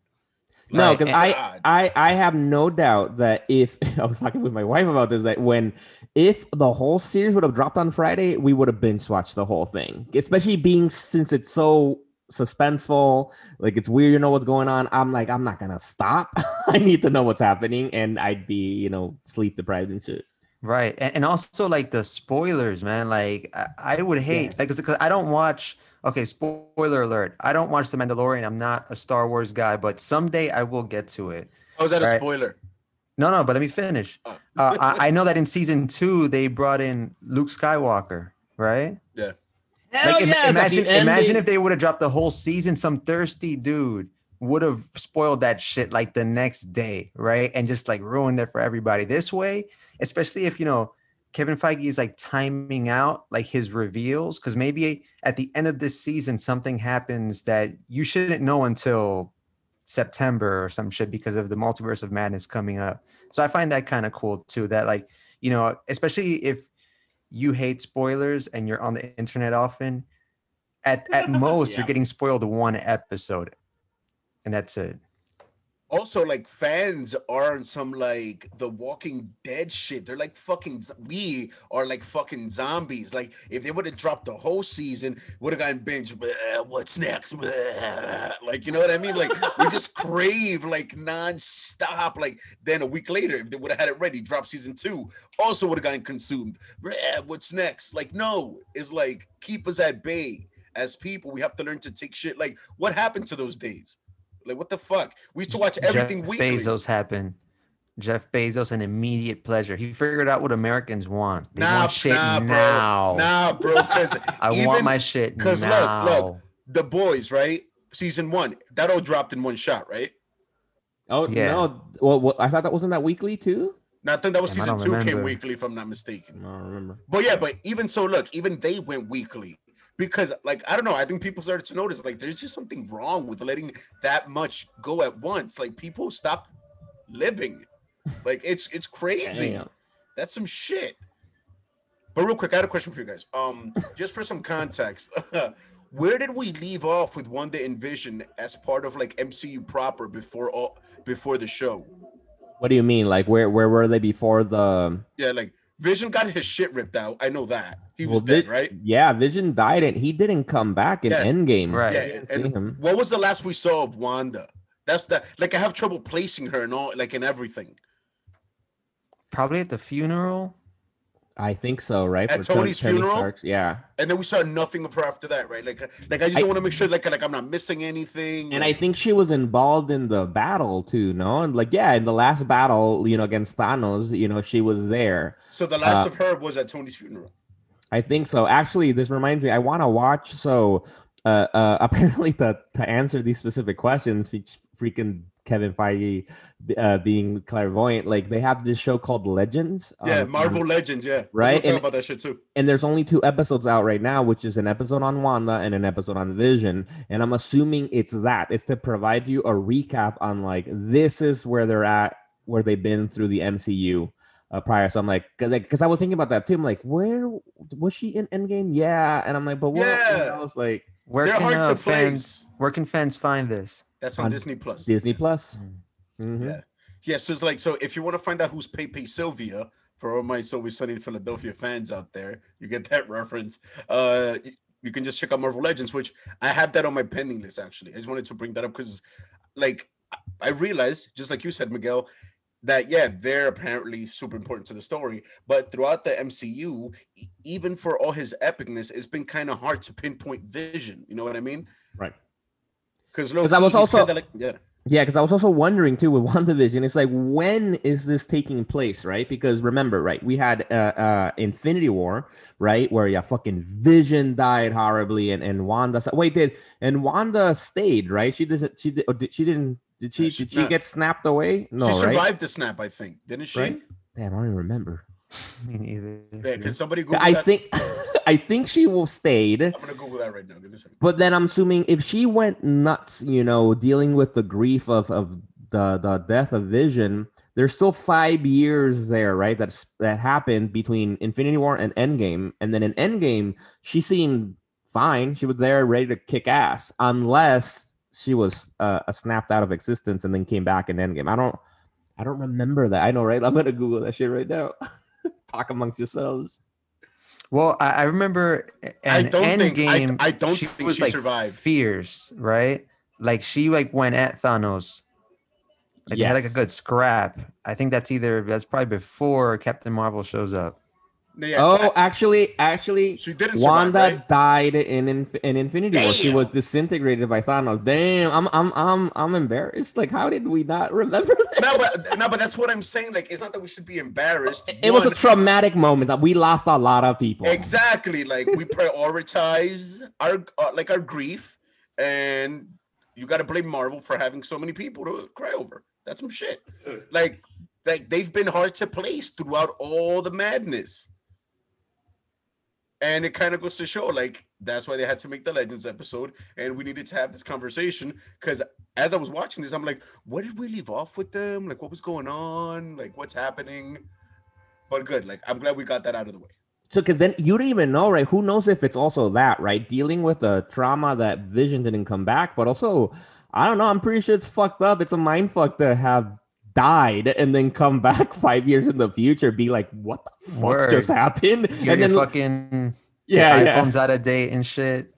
no because i i i have no doubt that if i was talking with my wife about this that when if the whole series would have dropped on friday we would have binge watched the whole thing especially being since it's so suspenseful like it's weird you know what's going on i'm like i'm not gonna stop i need to know what's happening and i'd be you know sleep deprived and shit Right. And, and also like the spoilers, man. Like I, I would hate like because I don't watch okay, spoiler alert. I don't watch The Mandalorian. I'm not a Star Wars guy, but someday I will get to it. Oh, is that a spoiler? No, no, but let me finish. Oh. Uh, I, I know that in season two they brought in Luke Skywalker, right? yeah. Like, im- imagine, imagine if they would have dropped the whole season. Some thirsty dude would have spoiled that shit like the next day, right? And just like ruined it for everybody. This way, especially if you know Kevin Feige is like timing out like his reveals, because maybe at the end of this season something happens that you shouldn't know until September or some shit because of the multiverse of madness coming up. So I find that kind of cool too. That like you know, especially if you hate spoilers and you're on the internet often, at at most Yeah. you're getting spoiled one episode, and that's it. Also, like fans are on some like the Walking Dead shit. They're like fucking. We are like fucking zombies. Like if they would have dropped the whole season, would have gotten binge. What's next? Bleh." Like you know what I mean? Like we just crave like non-stop. Like then a week later, if they would have had it ready, drop season two, also would have gotten consumed. "Bleh, What's next? Like no, it's like keep us at bay as people. We have to learn to take shit. Like what happened to those days? Like what the fuck? We used to watch everything Jeff weekly. Bezos happened. Jeff Bezos, an immediate pleasure. He figured out what Americans want. They Nah, want shit nah, bro. Nah, bro. Because I want my shit Because now. look, look, the boys, right? Season one, that all dropped in one shot, right? oh Yeah. no well, well i thought that wasn't that weekly too Now, I think that was Damn, season don't two came weekly, if I'm not mistaken. i don't remember But yeah, but even so, look, even they went weekly because, like, I don't know. I think people started to notice like there's just something wrong with letting that much go at once. Like people stop living. Like it's it's crazy. Damn. That's some shit. But real quick, I had a question for you guys. Um, just for some context, where did we leave off with Wanda and Vision as part of like MCU proper before all before the show? what do you mean like where where were they before the Yeah, like Vision got his shit ripped out. I know that he was Well, dead, Vi- right? Yeah, Vision died and he didn't come back in Yeah. Endgame. Right. Yeah, didn't and him. what was the last we saw of Wanda? That's that. Like I have trouble placing her and all, like in everything. Probably at the funeral. I think so, right? At Tony- Tony's Tony funeral? Yeah. And then we saw nothing of her after that, right? Like, like I just I- want to make sure, like, like I'm not missing anything. And I think she was involved in the battle too, no? And like, yeah, in the last battle, you know, against Thanos, you know, she was there. so. The last uh, of her was at Tony's funeral. I think so. Actually, this reminds me, I want to watch. So uh, uh, apparently to to answer these specific questions, which freaking Kevin Feige uh, being clairvoyant, like they have this show called Legends. Yeah, on- Marvel Legends. Yeah, Right, talk and- about that shit too. and there's only two episodes out right now, which is an episode on Wanda and an episode on Vision. And I'm assuming it's that. It's to provide you a recap on like this is where they're at, where they've been through the MCU uh, prior. So I'm like, cause, like, cause I was thinking about that too. I'm like, where was she in Endgame? Yeah, and I'm like, but what? Yeah. I was like, Where They're can hard uh, to fans place. where can fans find this? That's on, on Disney Plus. Disney Plus. Mm. Mhm. Yeah. Yeah, so it's like so if you want to find out who's Pepe Sylvia for all my It's Always Sunny in Philadelphia fans out there, you get that reference. Uh you can just check out Marvel Legends, which I have that on my pending list actually. I just wanted to bring that up because like I- I realized, just like you said, Miguel, that yeah, they're apparently super important to the story, but throughout the MCU, even for all his epicness, it's been kind of hard to pinpoint vision. You know what I mean? Right. Because 'Cause I was also- like, yeah. Yeah, because I was also wondering too with WandaVision, it's like when is this taking place, right? Because remember, right, we had uh, uh Infinity War, right, where yeah, fucking Vision died horribly, and and Wanda. Wait, did and Wanda stayed, right? She doesn't. She did. Or did she didn't? Did she? Yeah, she- Did she no. get snapped away? No, she right? survived the snap, I think, didn't she? Right? Damn, I don't even remember. Me neither. Yeah, can somebody Google I that? think, I think she will stayed. I'm gonna Google that right now. Give me a second. But then I'm assuming if she went nuts, you know, dealing with the grief of of the the death of Vision, there's still five years there, right? That's that happened between Infinity War and Endgame, and then in Endgame, she seemed fine. She was there, ready to kick ass, unless she was uh, snapped out of existence and then came back in Endgame. I don't, I don't remember that. I know, right? I'm gonna Google that shit right now. Talk amongst yourselves. Well, I, I remember I an don't think- I- I don't she think was she like survived. Fierce, right? Like she like went at Thanos. Like they had like a good scrap. I think that's either that's probably before Captain Marvel shows up. No, yeah, Oh, I- actually, actually, she didn't Wanda survive, right? died in, in Infinity War. She was disintegrated by Thanos. Damn, I'm I'm I'm I'm embarrassed. Like, how did we not remember that? No, but no, but that's what I'm saying. Like, it's not that we should be embarrassed. It was a traumatic moment that we lost a lot of people. exactly like we prioritize our uh, like our grief, and you got to blame Marvel for having so many people to cry over. That's some shit. Like, like they've been hard to place throughout all the madness. And it kind of goes to show, like, that's why they had to make the Legends episode. And we needed to have this conversation because as I was watching this, I'm like, what did we leave off with them? Like, what was going on? Like, what's happening? But good. Like, I'm glad we got that out of the way. So, because then you don't even know, right? Who knows if it's also that, right? Dealing with the trauma that Vision didn't come back, but also, I don't know. I'm pretty sure it's fucked up. It's a mind fuck to have died and then come back five years in the future, be like, what the fuck Word. just happened? You're, and then, fucking yeah, your yeah. iPhone's out of date and shit.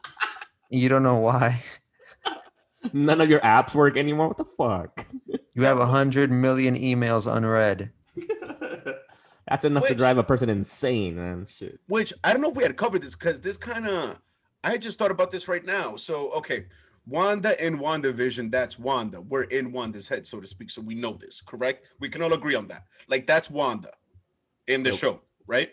You don't know why. none of your apps work anymore. What the fuck? You have a hundred million emails unread. That's enough to drive a person insane, man. Shit. Which I don't know if we had covered this because this kind of I just thought about this right now. So okay, Wanda and WandaVision, that's Wanda. We're in Wanda's head, so to speak. So we know this, correct? We can all agree on that. Like that's Wanda in the Nope. show, right?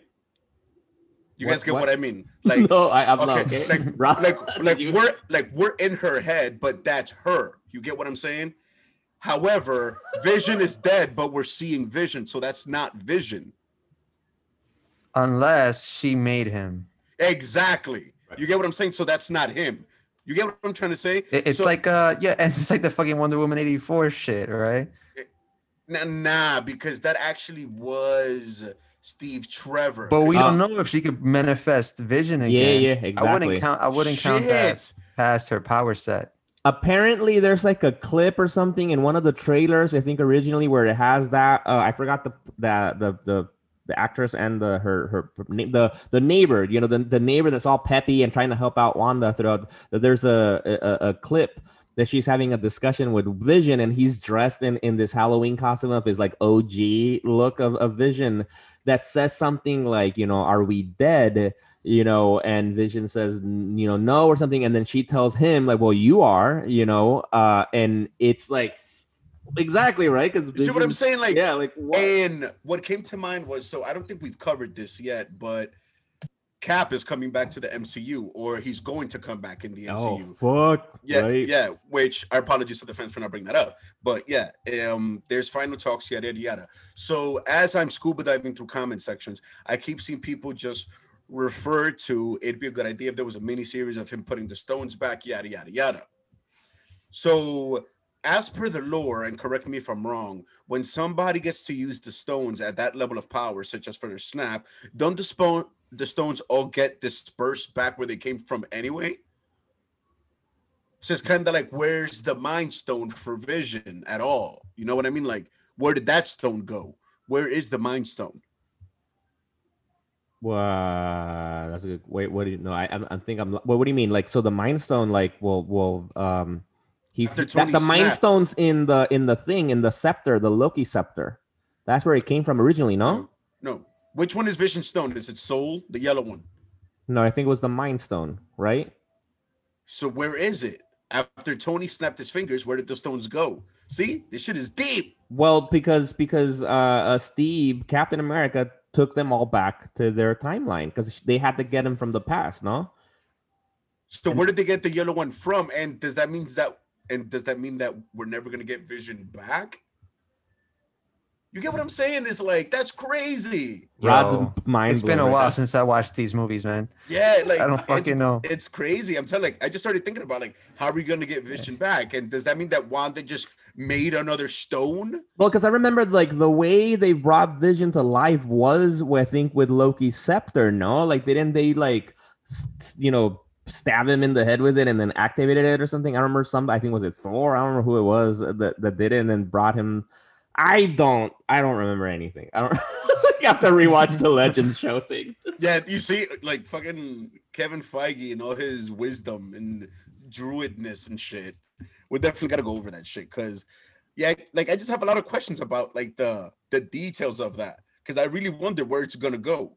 You What- guys get what? what? I mean? Like no, I, I'm okay, not. Okay. like like like you- we're like we're in her head, but that's her. You get what I'm saying? However, Vision is dead, but we're seeing Vision, so that's not Vision. Unless she made him. Exactly. You get what I'm saying? So that's not him. You get what I'm trying to say? It's So- like uh yeah, and it's like the fucking Wonder Woman 84 shit, right? nah, nah, because that actually was Steve Trevor. But we Uh, don't know if she could manifest vision again. yeah, I exactly. I wouldn't count I wouldn't count that past her power set. apparently there's like a clip or something in one of the trailers i think originally where it has that uh, i forgot the the the the, the actress and the her her the the neighbor you know the, the neighbor that's all peppy and trying to help out wanda throughout there's a, a a clip that she's having a discussion with vision and he's dressed in in this halloween costume of his like og look of, of vision that says something like you know are we dead? You know, and Vision says, you know, no or something, and then she tells him like, well, you are, you know, uh, and it's like exactly right because see what I'm saying? Like, yeah, like what? and what came to mind was so I don't think we've covered this yet, but Cap is coming back to the MCU, or he's going to come back in the MCU. Oh fuck! Yeah, right? yeah. Which our apologies to the fans for not bringing that up, but yeah, um, there's final talks, yada yada yada. So as I'm scuba diving through comment sections, I keep seeing people just refer to it'd be a good idea if there was a mini series of him putting the stones back, yada yada yada. So as per the lore, and correct me if I'm wrong, when somebody gets to use the stones at that level of power, such as for their snap, don't the stone the stones all get dispersed back where they came from anyway? So it's kind of like where's the mind stone for vision at all? You know what I mean? Like where did that stone go? Where is the mind stone? Wow, that's a good. Wait, what do you know? I, I, I think I'm. Well, what do you mean? Like, so the Mind Stone, like, will will um, he's that, the Mind. Stone's in the in the thing in the scepter, the Loki scepter. That's where it came from originally. No, No. Which one is Vision Stone? Is it Soul, the yellow one? no, I think it was the Mind Stone, right? So where is it? After Tony snapped his fingers, where did the stones go? See, this shit is deep. Well, because because uh, uh Steve Captain America took them all back to their timeline because they had to get him from the past. No, So where did they get the yellow one from? And does that mean that and does that mean that we're never gonna get Vision back? You get what I'm saying? It's like that's crazy. Rod's Yo, mind. It's been a while since I watched these movies, man. Yeah, like I don't it's- fucking know. It's crazy. I'm telling. Like, I just started thinking about like how are we gonna get Vision back? And does that mean that Wanda just made another stone? Well, because I remember like the way they brought Vision to life was, I think, with Loki's scepter. No, like didn't they like, s- s- you know, stab him in the head with it and then activated it or something? I remember some. I think was it Thor? I don't remember who it was that that did it and then brought him. I don't. I don't remember anything. I don't. you have to rewatch the Legends show thing. Yeah, you see, like fucking Kevin Feige and all his wisdom and druidness and shit. We definitely gotta go over that shit because, yeah, like I just have a lot of questions about like the the details of that because I really wonder where it's gonna go.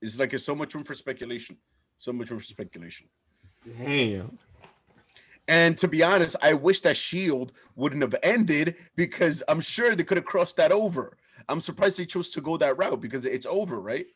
It's like it's so much room for speculation, so much room for speculation. Damn. And to be honest, I wish that Shield wouldn't have ended because I'm sure they could have crossed that over. I'm surprised they chose to go that route because it's over, right?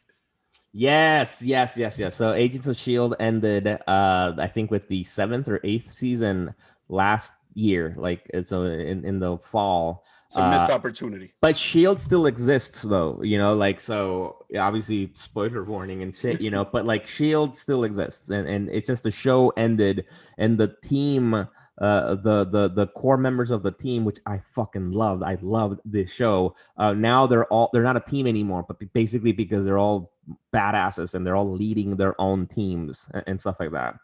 Yes, yes, yes, yes. So Agents of Shield ended uh I think with the seventh or eighth season last year, like so in, in the fall. It's a missed Uh, opportunity. But Shield still exists though, you know, like so obviously spoiler warning and shit, you know, but like Shield still exists and, and it's just the show ended and the team uh the the the core members of the team which I fucking loved. I loved this show. Uh now they're all they're not a team anymore, but basically because they're all badasses and they're all leading their own teams and, and stuff like that.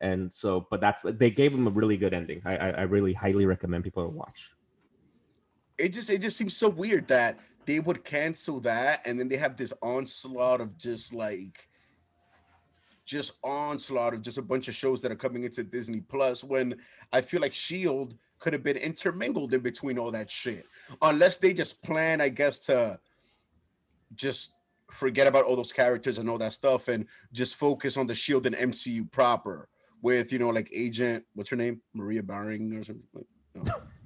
And so but that's they gave them a really good ending. I I, I really highly recommend people to watch. It just it just seems so weird that they would cancel that and then they have this onslaught of just like just onslaught of just a bunch of shows that are coming into Disney Plus when I feel like Shield could have been intermingled in between all that shit. Unless they just plan, I guess, to just forget about all those characters and all that stuff and just focus on the Shield and MCU proper with you know like Agent, what's her name? Maria Baring or something. No.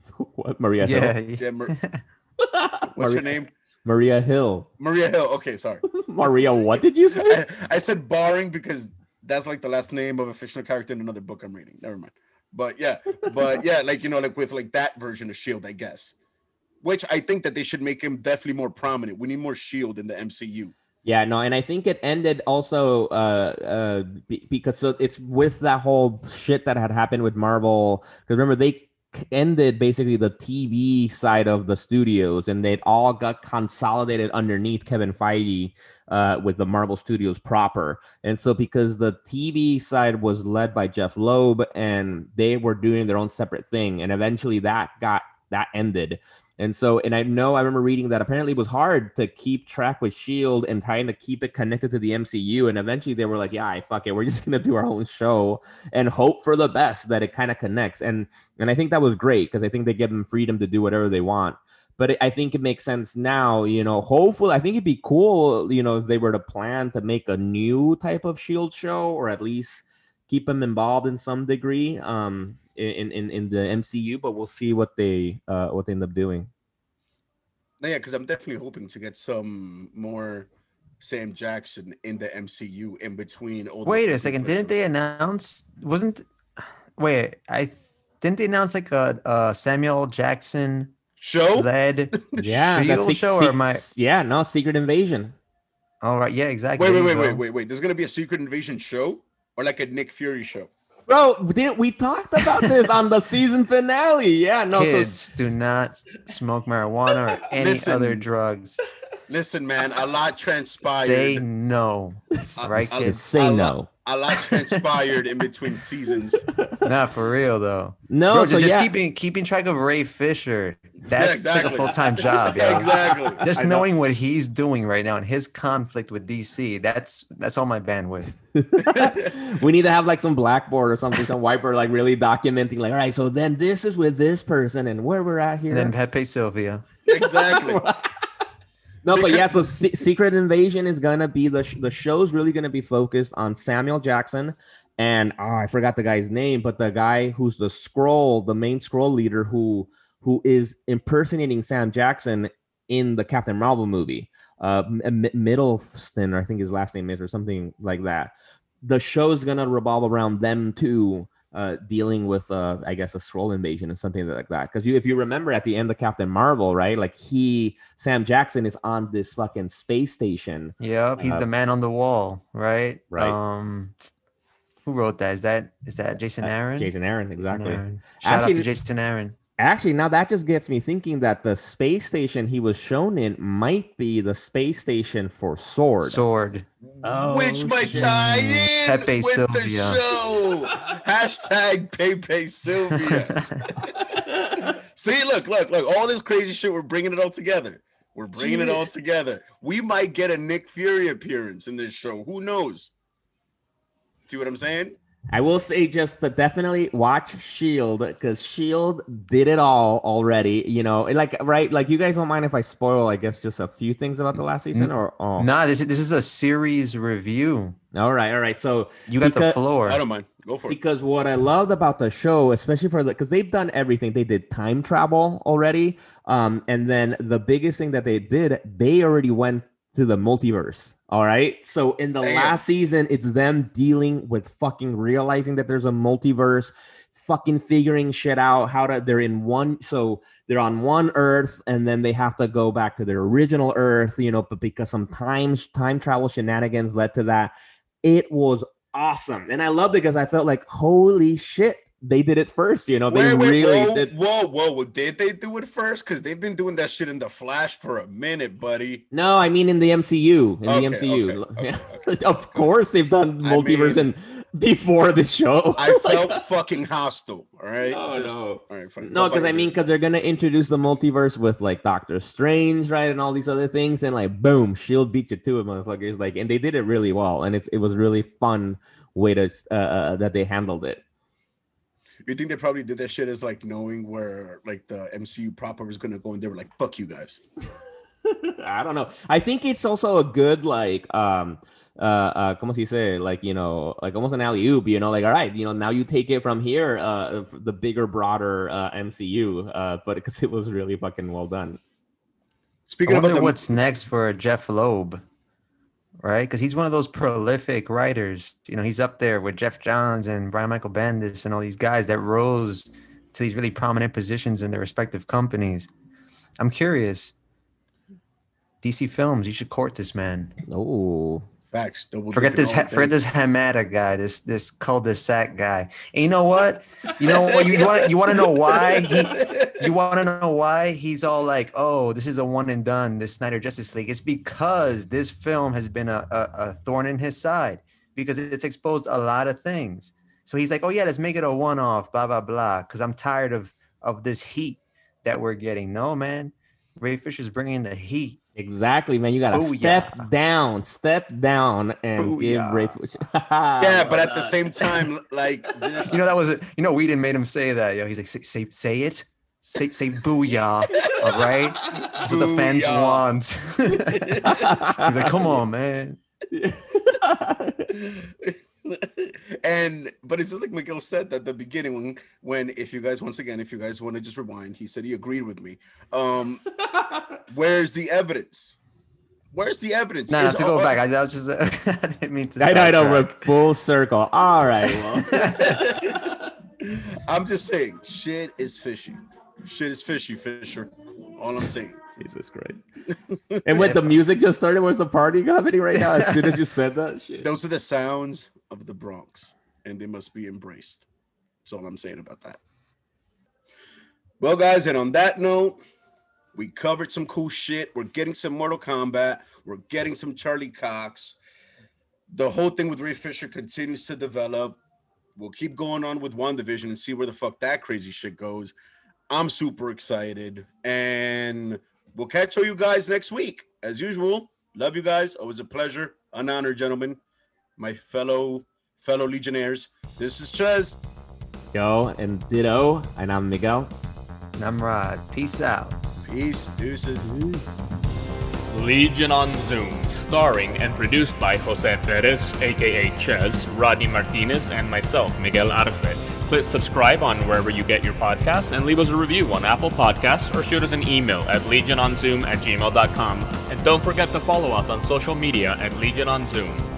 what Maria Hill? Yeah. Yeah, Mar- what's her name? Maria Hill. Maria Hill. Okay, sorry. Maria, what did you say? I, I said barring because that's like the last name of a fictional character in another book I'm reading. Never mind. But yeah, but yeah, like you know, like with like that version of Shield, I guess. Which I think that they should make him definitely more prominent. We need more Shield in the MCU. Yeah, no, and I think it ended also uh, uh, because so it's with that whole shit that had happened with Marvel. Because remember, they c- ended basically the TV side of the studios, and they all got consolidated underneath Kevin Feige uh, with the Marvel Studios proper. And so, because the TV side was led by Jeph Loeb, and they were doing their own separate thing, and eventually that got that ended. And so, and I know I remember reading that apparently it was hard to keep track with Shield and trying to keep it connected to the MCU. And eventually they were like, yeah, fuck it, we're just gonna do our own show and hope for the best that it kind of connects. And and I think that was great because I think they give them freedom to do whatever they want. But I think it makes sense now, you know. Hopefully, I think it'd be cool, you know, if they were to plan to make a new type of Shield show or at least keep them involved in some degree. Um, in, in in the MCU, but we'll see what they uh what they end up doing. Yeah, because I'm definitely hoping to get some more Sam Jackson in the MCU in between all. Wait a second. Didn't they announce? Wasn't? Wait, I didn't they announce like a, a Samuel Jackson show? led Yeah, that's Shield sec- show or sec- am I? yeah, no, Secret Invasion. All right, yeah, exactly. Wait, wait, wait, wait, wait, wait. There's gonna be a Secret Invasion show or like a Nick Fury show. Bro, didn't we talked about this on the season finale? Yeah, no, so Kids do not smoke marijuana or any other drugs. Listen, man, a lot transpired. Say no, right, kids? say a no. Lot- A lot transpired in between seasons. Not for real though. No, Bro, so just yeah. keeping keeping track of Ray Fisher. That's like exactly. a full time job, yo. exactly. Just I know. knowing what he's doing right now and his conflict with DC, that's that's all my bandwidth. we need to have like some blackboard or something, some whiteboard, like really documenting, like, all right, so then this is with this person and where we're at here. And then Pepe Sylvia. exactly. No, but yeah, so Se- Secret Invasion is gonna be the sh- the show's really gonna be focused on Samuel Jackson and oh, I forgot the guy's name, but the guy who's the Skrull, the main Skrull leader who who is impersonating Sam Jackson in the Captain Marvel movie. Uh, M- Middleston, I think his last name is, or something like that. The show's gonna revolve around them too, uh, dealing with, uh, I guess, a Skrull invasion and something like that. Because you, if you remember at the end of Captain Marvel, right, like he, Sam Jackson, is on this fucking space station. Yep, he's Uh, the man on the wall, right? Right. Um, who wrote that? Is that is that Jason Uh, Aaron? Jason Aaron, exactly. Aaron. Shout out to Jason Aaron. Actually, now that just gets me thinking that the space station he was shown in might be the space station for Sword. Sword. Oh, Which might shit. tie in Pepe with Sylvia. the show. Hashtag Pepe Sylvia. See, look, look, look. All this crazy shit. We're bringing it all together. We're bringing it all together. We might get a Nick Fury appearance in this show. Who knows? See what I'm saying? I will say just to definitely watch Shield because Shield did it all already. You know, like right, like you guys don't mind if I spoil, I guess, just a few things about the last season, or oh, Nah, this is this is a series review. all right, all right. So You got the floor. I don't mind. Go for it. because what I loved about the show, especially for the because they've done everything. They did time travel already, um, and then the biggest thing that they did, they already went to the multiverse. All right, so in the Damn. last season, it's them dealing with fucking realizing that there's a multiverse, fucking figuring shit out. How to they're in one, so they're on one Earth, and then they have to go back to their original Earth. You know, but because some time time travel shenanigans led to that, it was awesome. And I loved it because I felt like, holy shit, they did it first. You know, they Wait, really whoa, did. whoa, whoa, whoa. Did they do it first? Because they've been doing that shit in the Flash for a minute, buddy. No, I mean in the MCU. In Okay, the MCU. okay, okay, of course, they've done I multiverse mean- and before this show. I felt fucking hostile. All right. No, Just- no. All right. fine. No, because I mean, because they're gonna introduce the multiverse with like Doctor Strange, right, and all these other things, and like boom, Shield beat you to it, motherfuckers. Like, and they did it really well, and it's it was really fun way to uh, uh, that they handled it. You think they probably did that shit as like knowing where like the MCU proper was gonna go, and they were like, "Fuck you guys." I don't know. I think it's also a good like um uh uh como se dice like you know like almost an alley oop you know like all right you know now you take it from here uh the bigger broader uh MCU uh but because it was really fucking well done. Speaking I about the, what's next for Jeph Loeb, right? Because he's one of those prolific writers. You know, he's up there with Geoff Johns and Brian Michael Bendis and all these guys that rose to these really prominent positions in their respective companies. I'm curious. DC Films, you should court this man. Oh, facts. Double Forget this. day. forget this Hamada guy. This this cul-de-sac guy. And you know what? You know what? You, want you want to know why he you want to know why he's all like, oh, this is a one and done, this Snyder Justice League. It's because this film has been a, a, a thorn in his side because it's exposed a lot of things. So he's like, oh yeah, let's make it a one off, blah blah blah. Because I'm tired of of this heat that we're getting. No man, Ray Fisher's bringing the heat. Exactly, man. You gotta Booyah. step down, step down, and give Booyah. Ray. Yeah, oh, but at the same time, like this, You know that was it. You know we didn't made him say that. Yo, he's like, say say, say it, say say booyah. All right, that's what the fans want. he's like, come on, man. And but it's just like Miguel said at the beginning when when if you guys once again if you guys want to just rewind, he said he agreed with me. Um, where's the evidence? Where's the evidence? No, no, to go back. I, that was just. I didn't mean to. I know, I know, we're sidetrack. full circle. All right, well, I'm just saying, shit is fishy. Shit is fishy, Fisher. All I'm saying. Jesus Christ. And when the music just started, where's the party happening right now? As soon as you said that shit. Those are the sounds of the Bronx, and they must be embraced. That's all I'm saying about that. Well, guys, and on that note, we covered some cool shit. We're getting some Mortal Kombat. We're getting some Charlie Cox. The whole thing with Ray Fisher continues to develop. We'll keep going on with WandaVision and see where the fuck that crazy shit goes. I'm super excited, and we'll catch all you guys next week as usual. Love you guys. Always a pleasure, an honor, gentlemen, my fellow fellow Legionnaires. This is Ches. Yo, and ditto, and I'm Miguel. And I'm Rod. Peace out. Peace, deuces. Legion on Zoom, starring and produced by Jose Perez, aka Ches, Rodney Martinez, and myself, Miguel Arce. Click subscribe on wherever you get your podcasts and leave us a review on Apple Podcasts or shoot us an email at legiononzoom at gmail.com. And don't forget to follow us on social media at Legion on Zoom.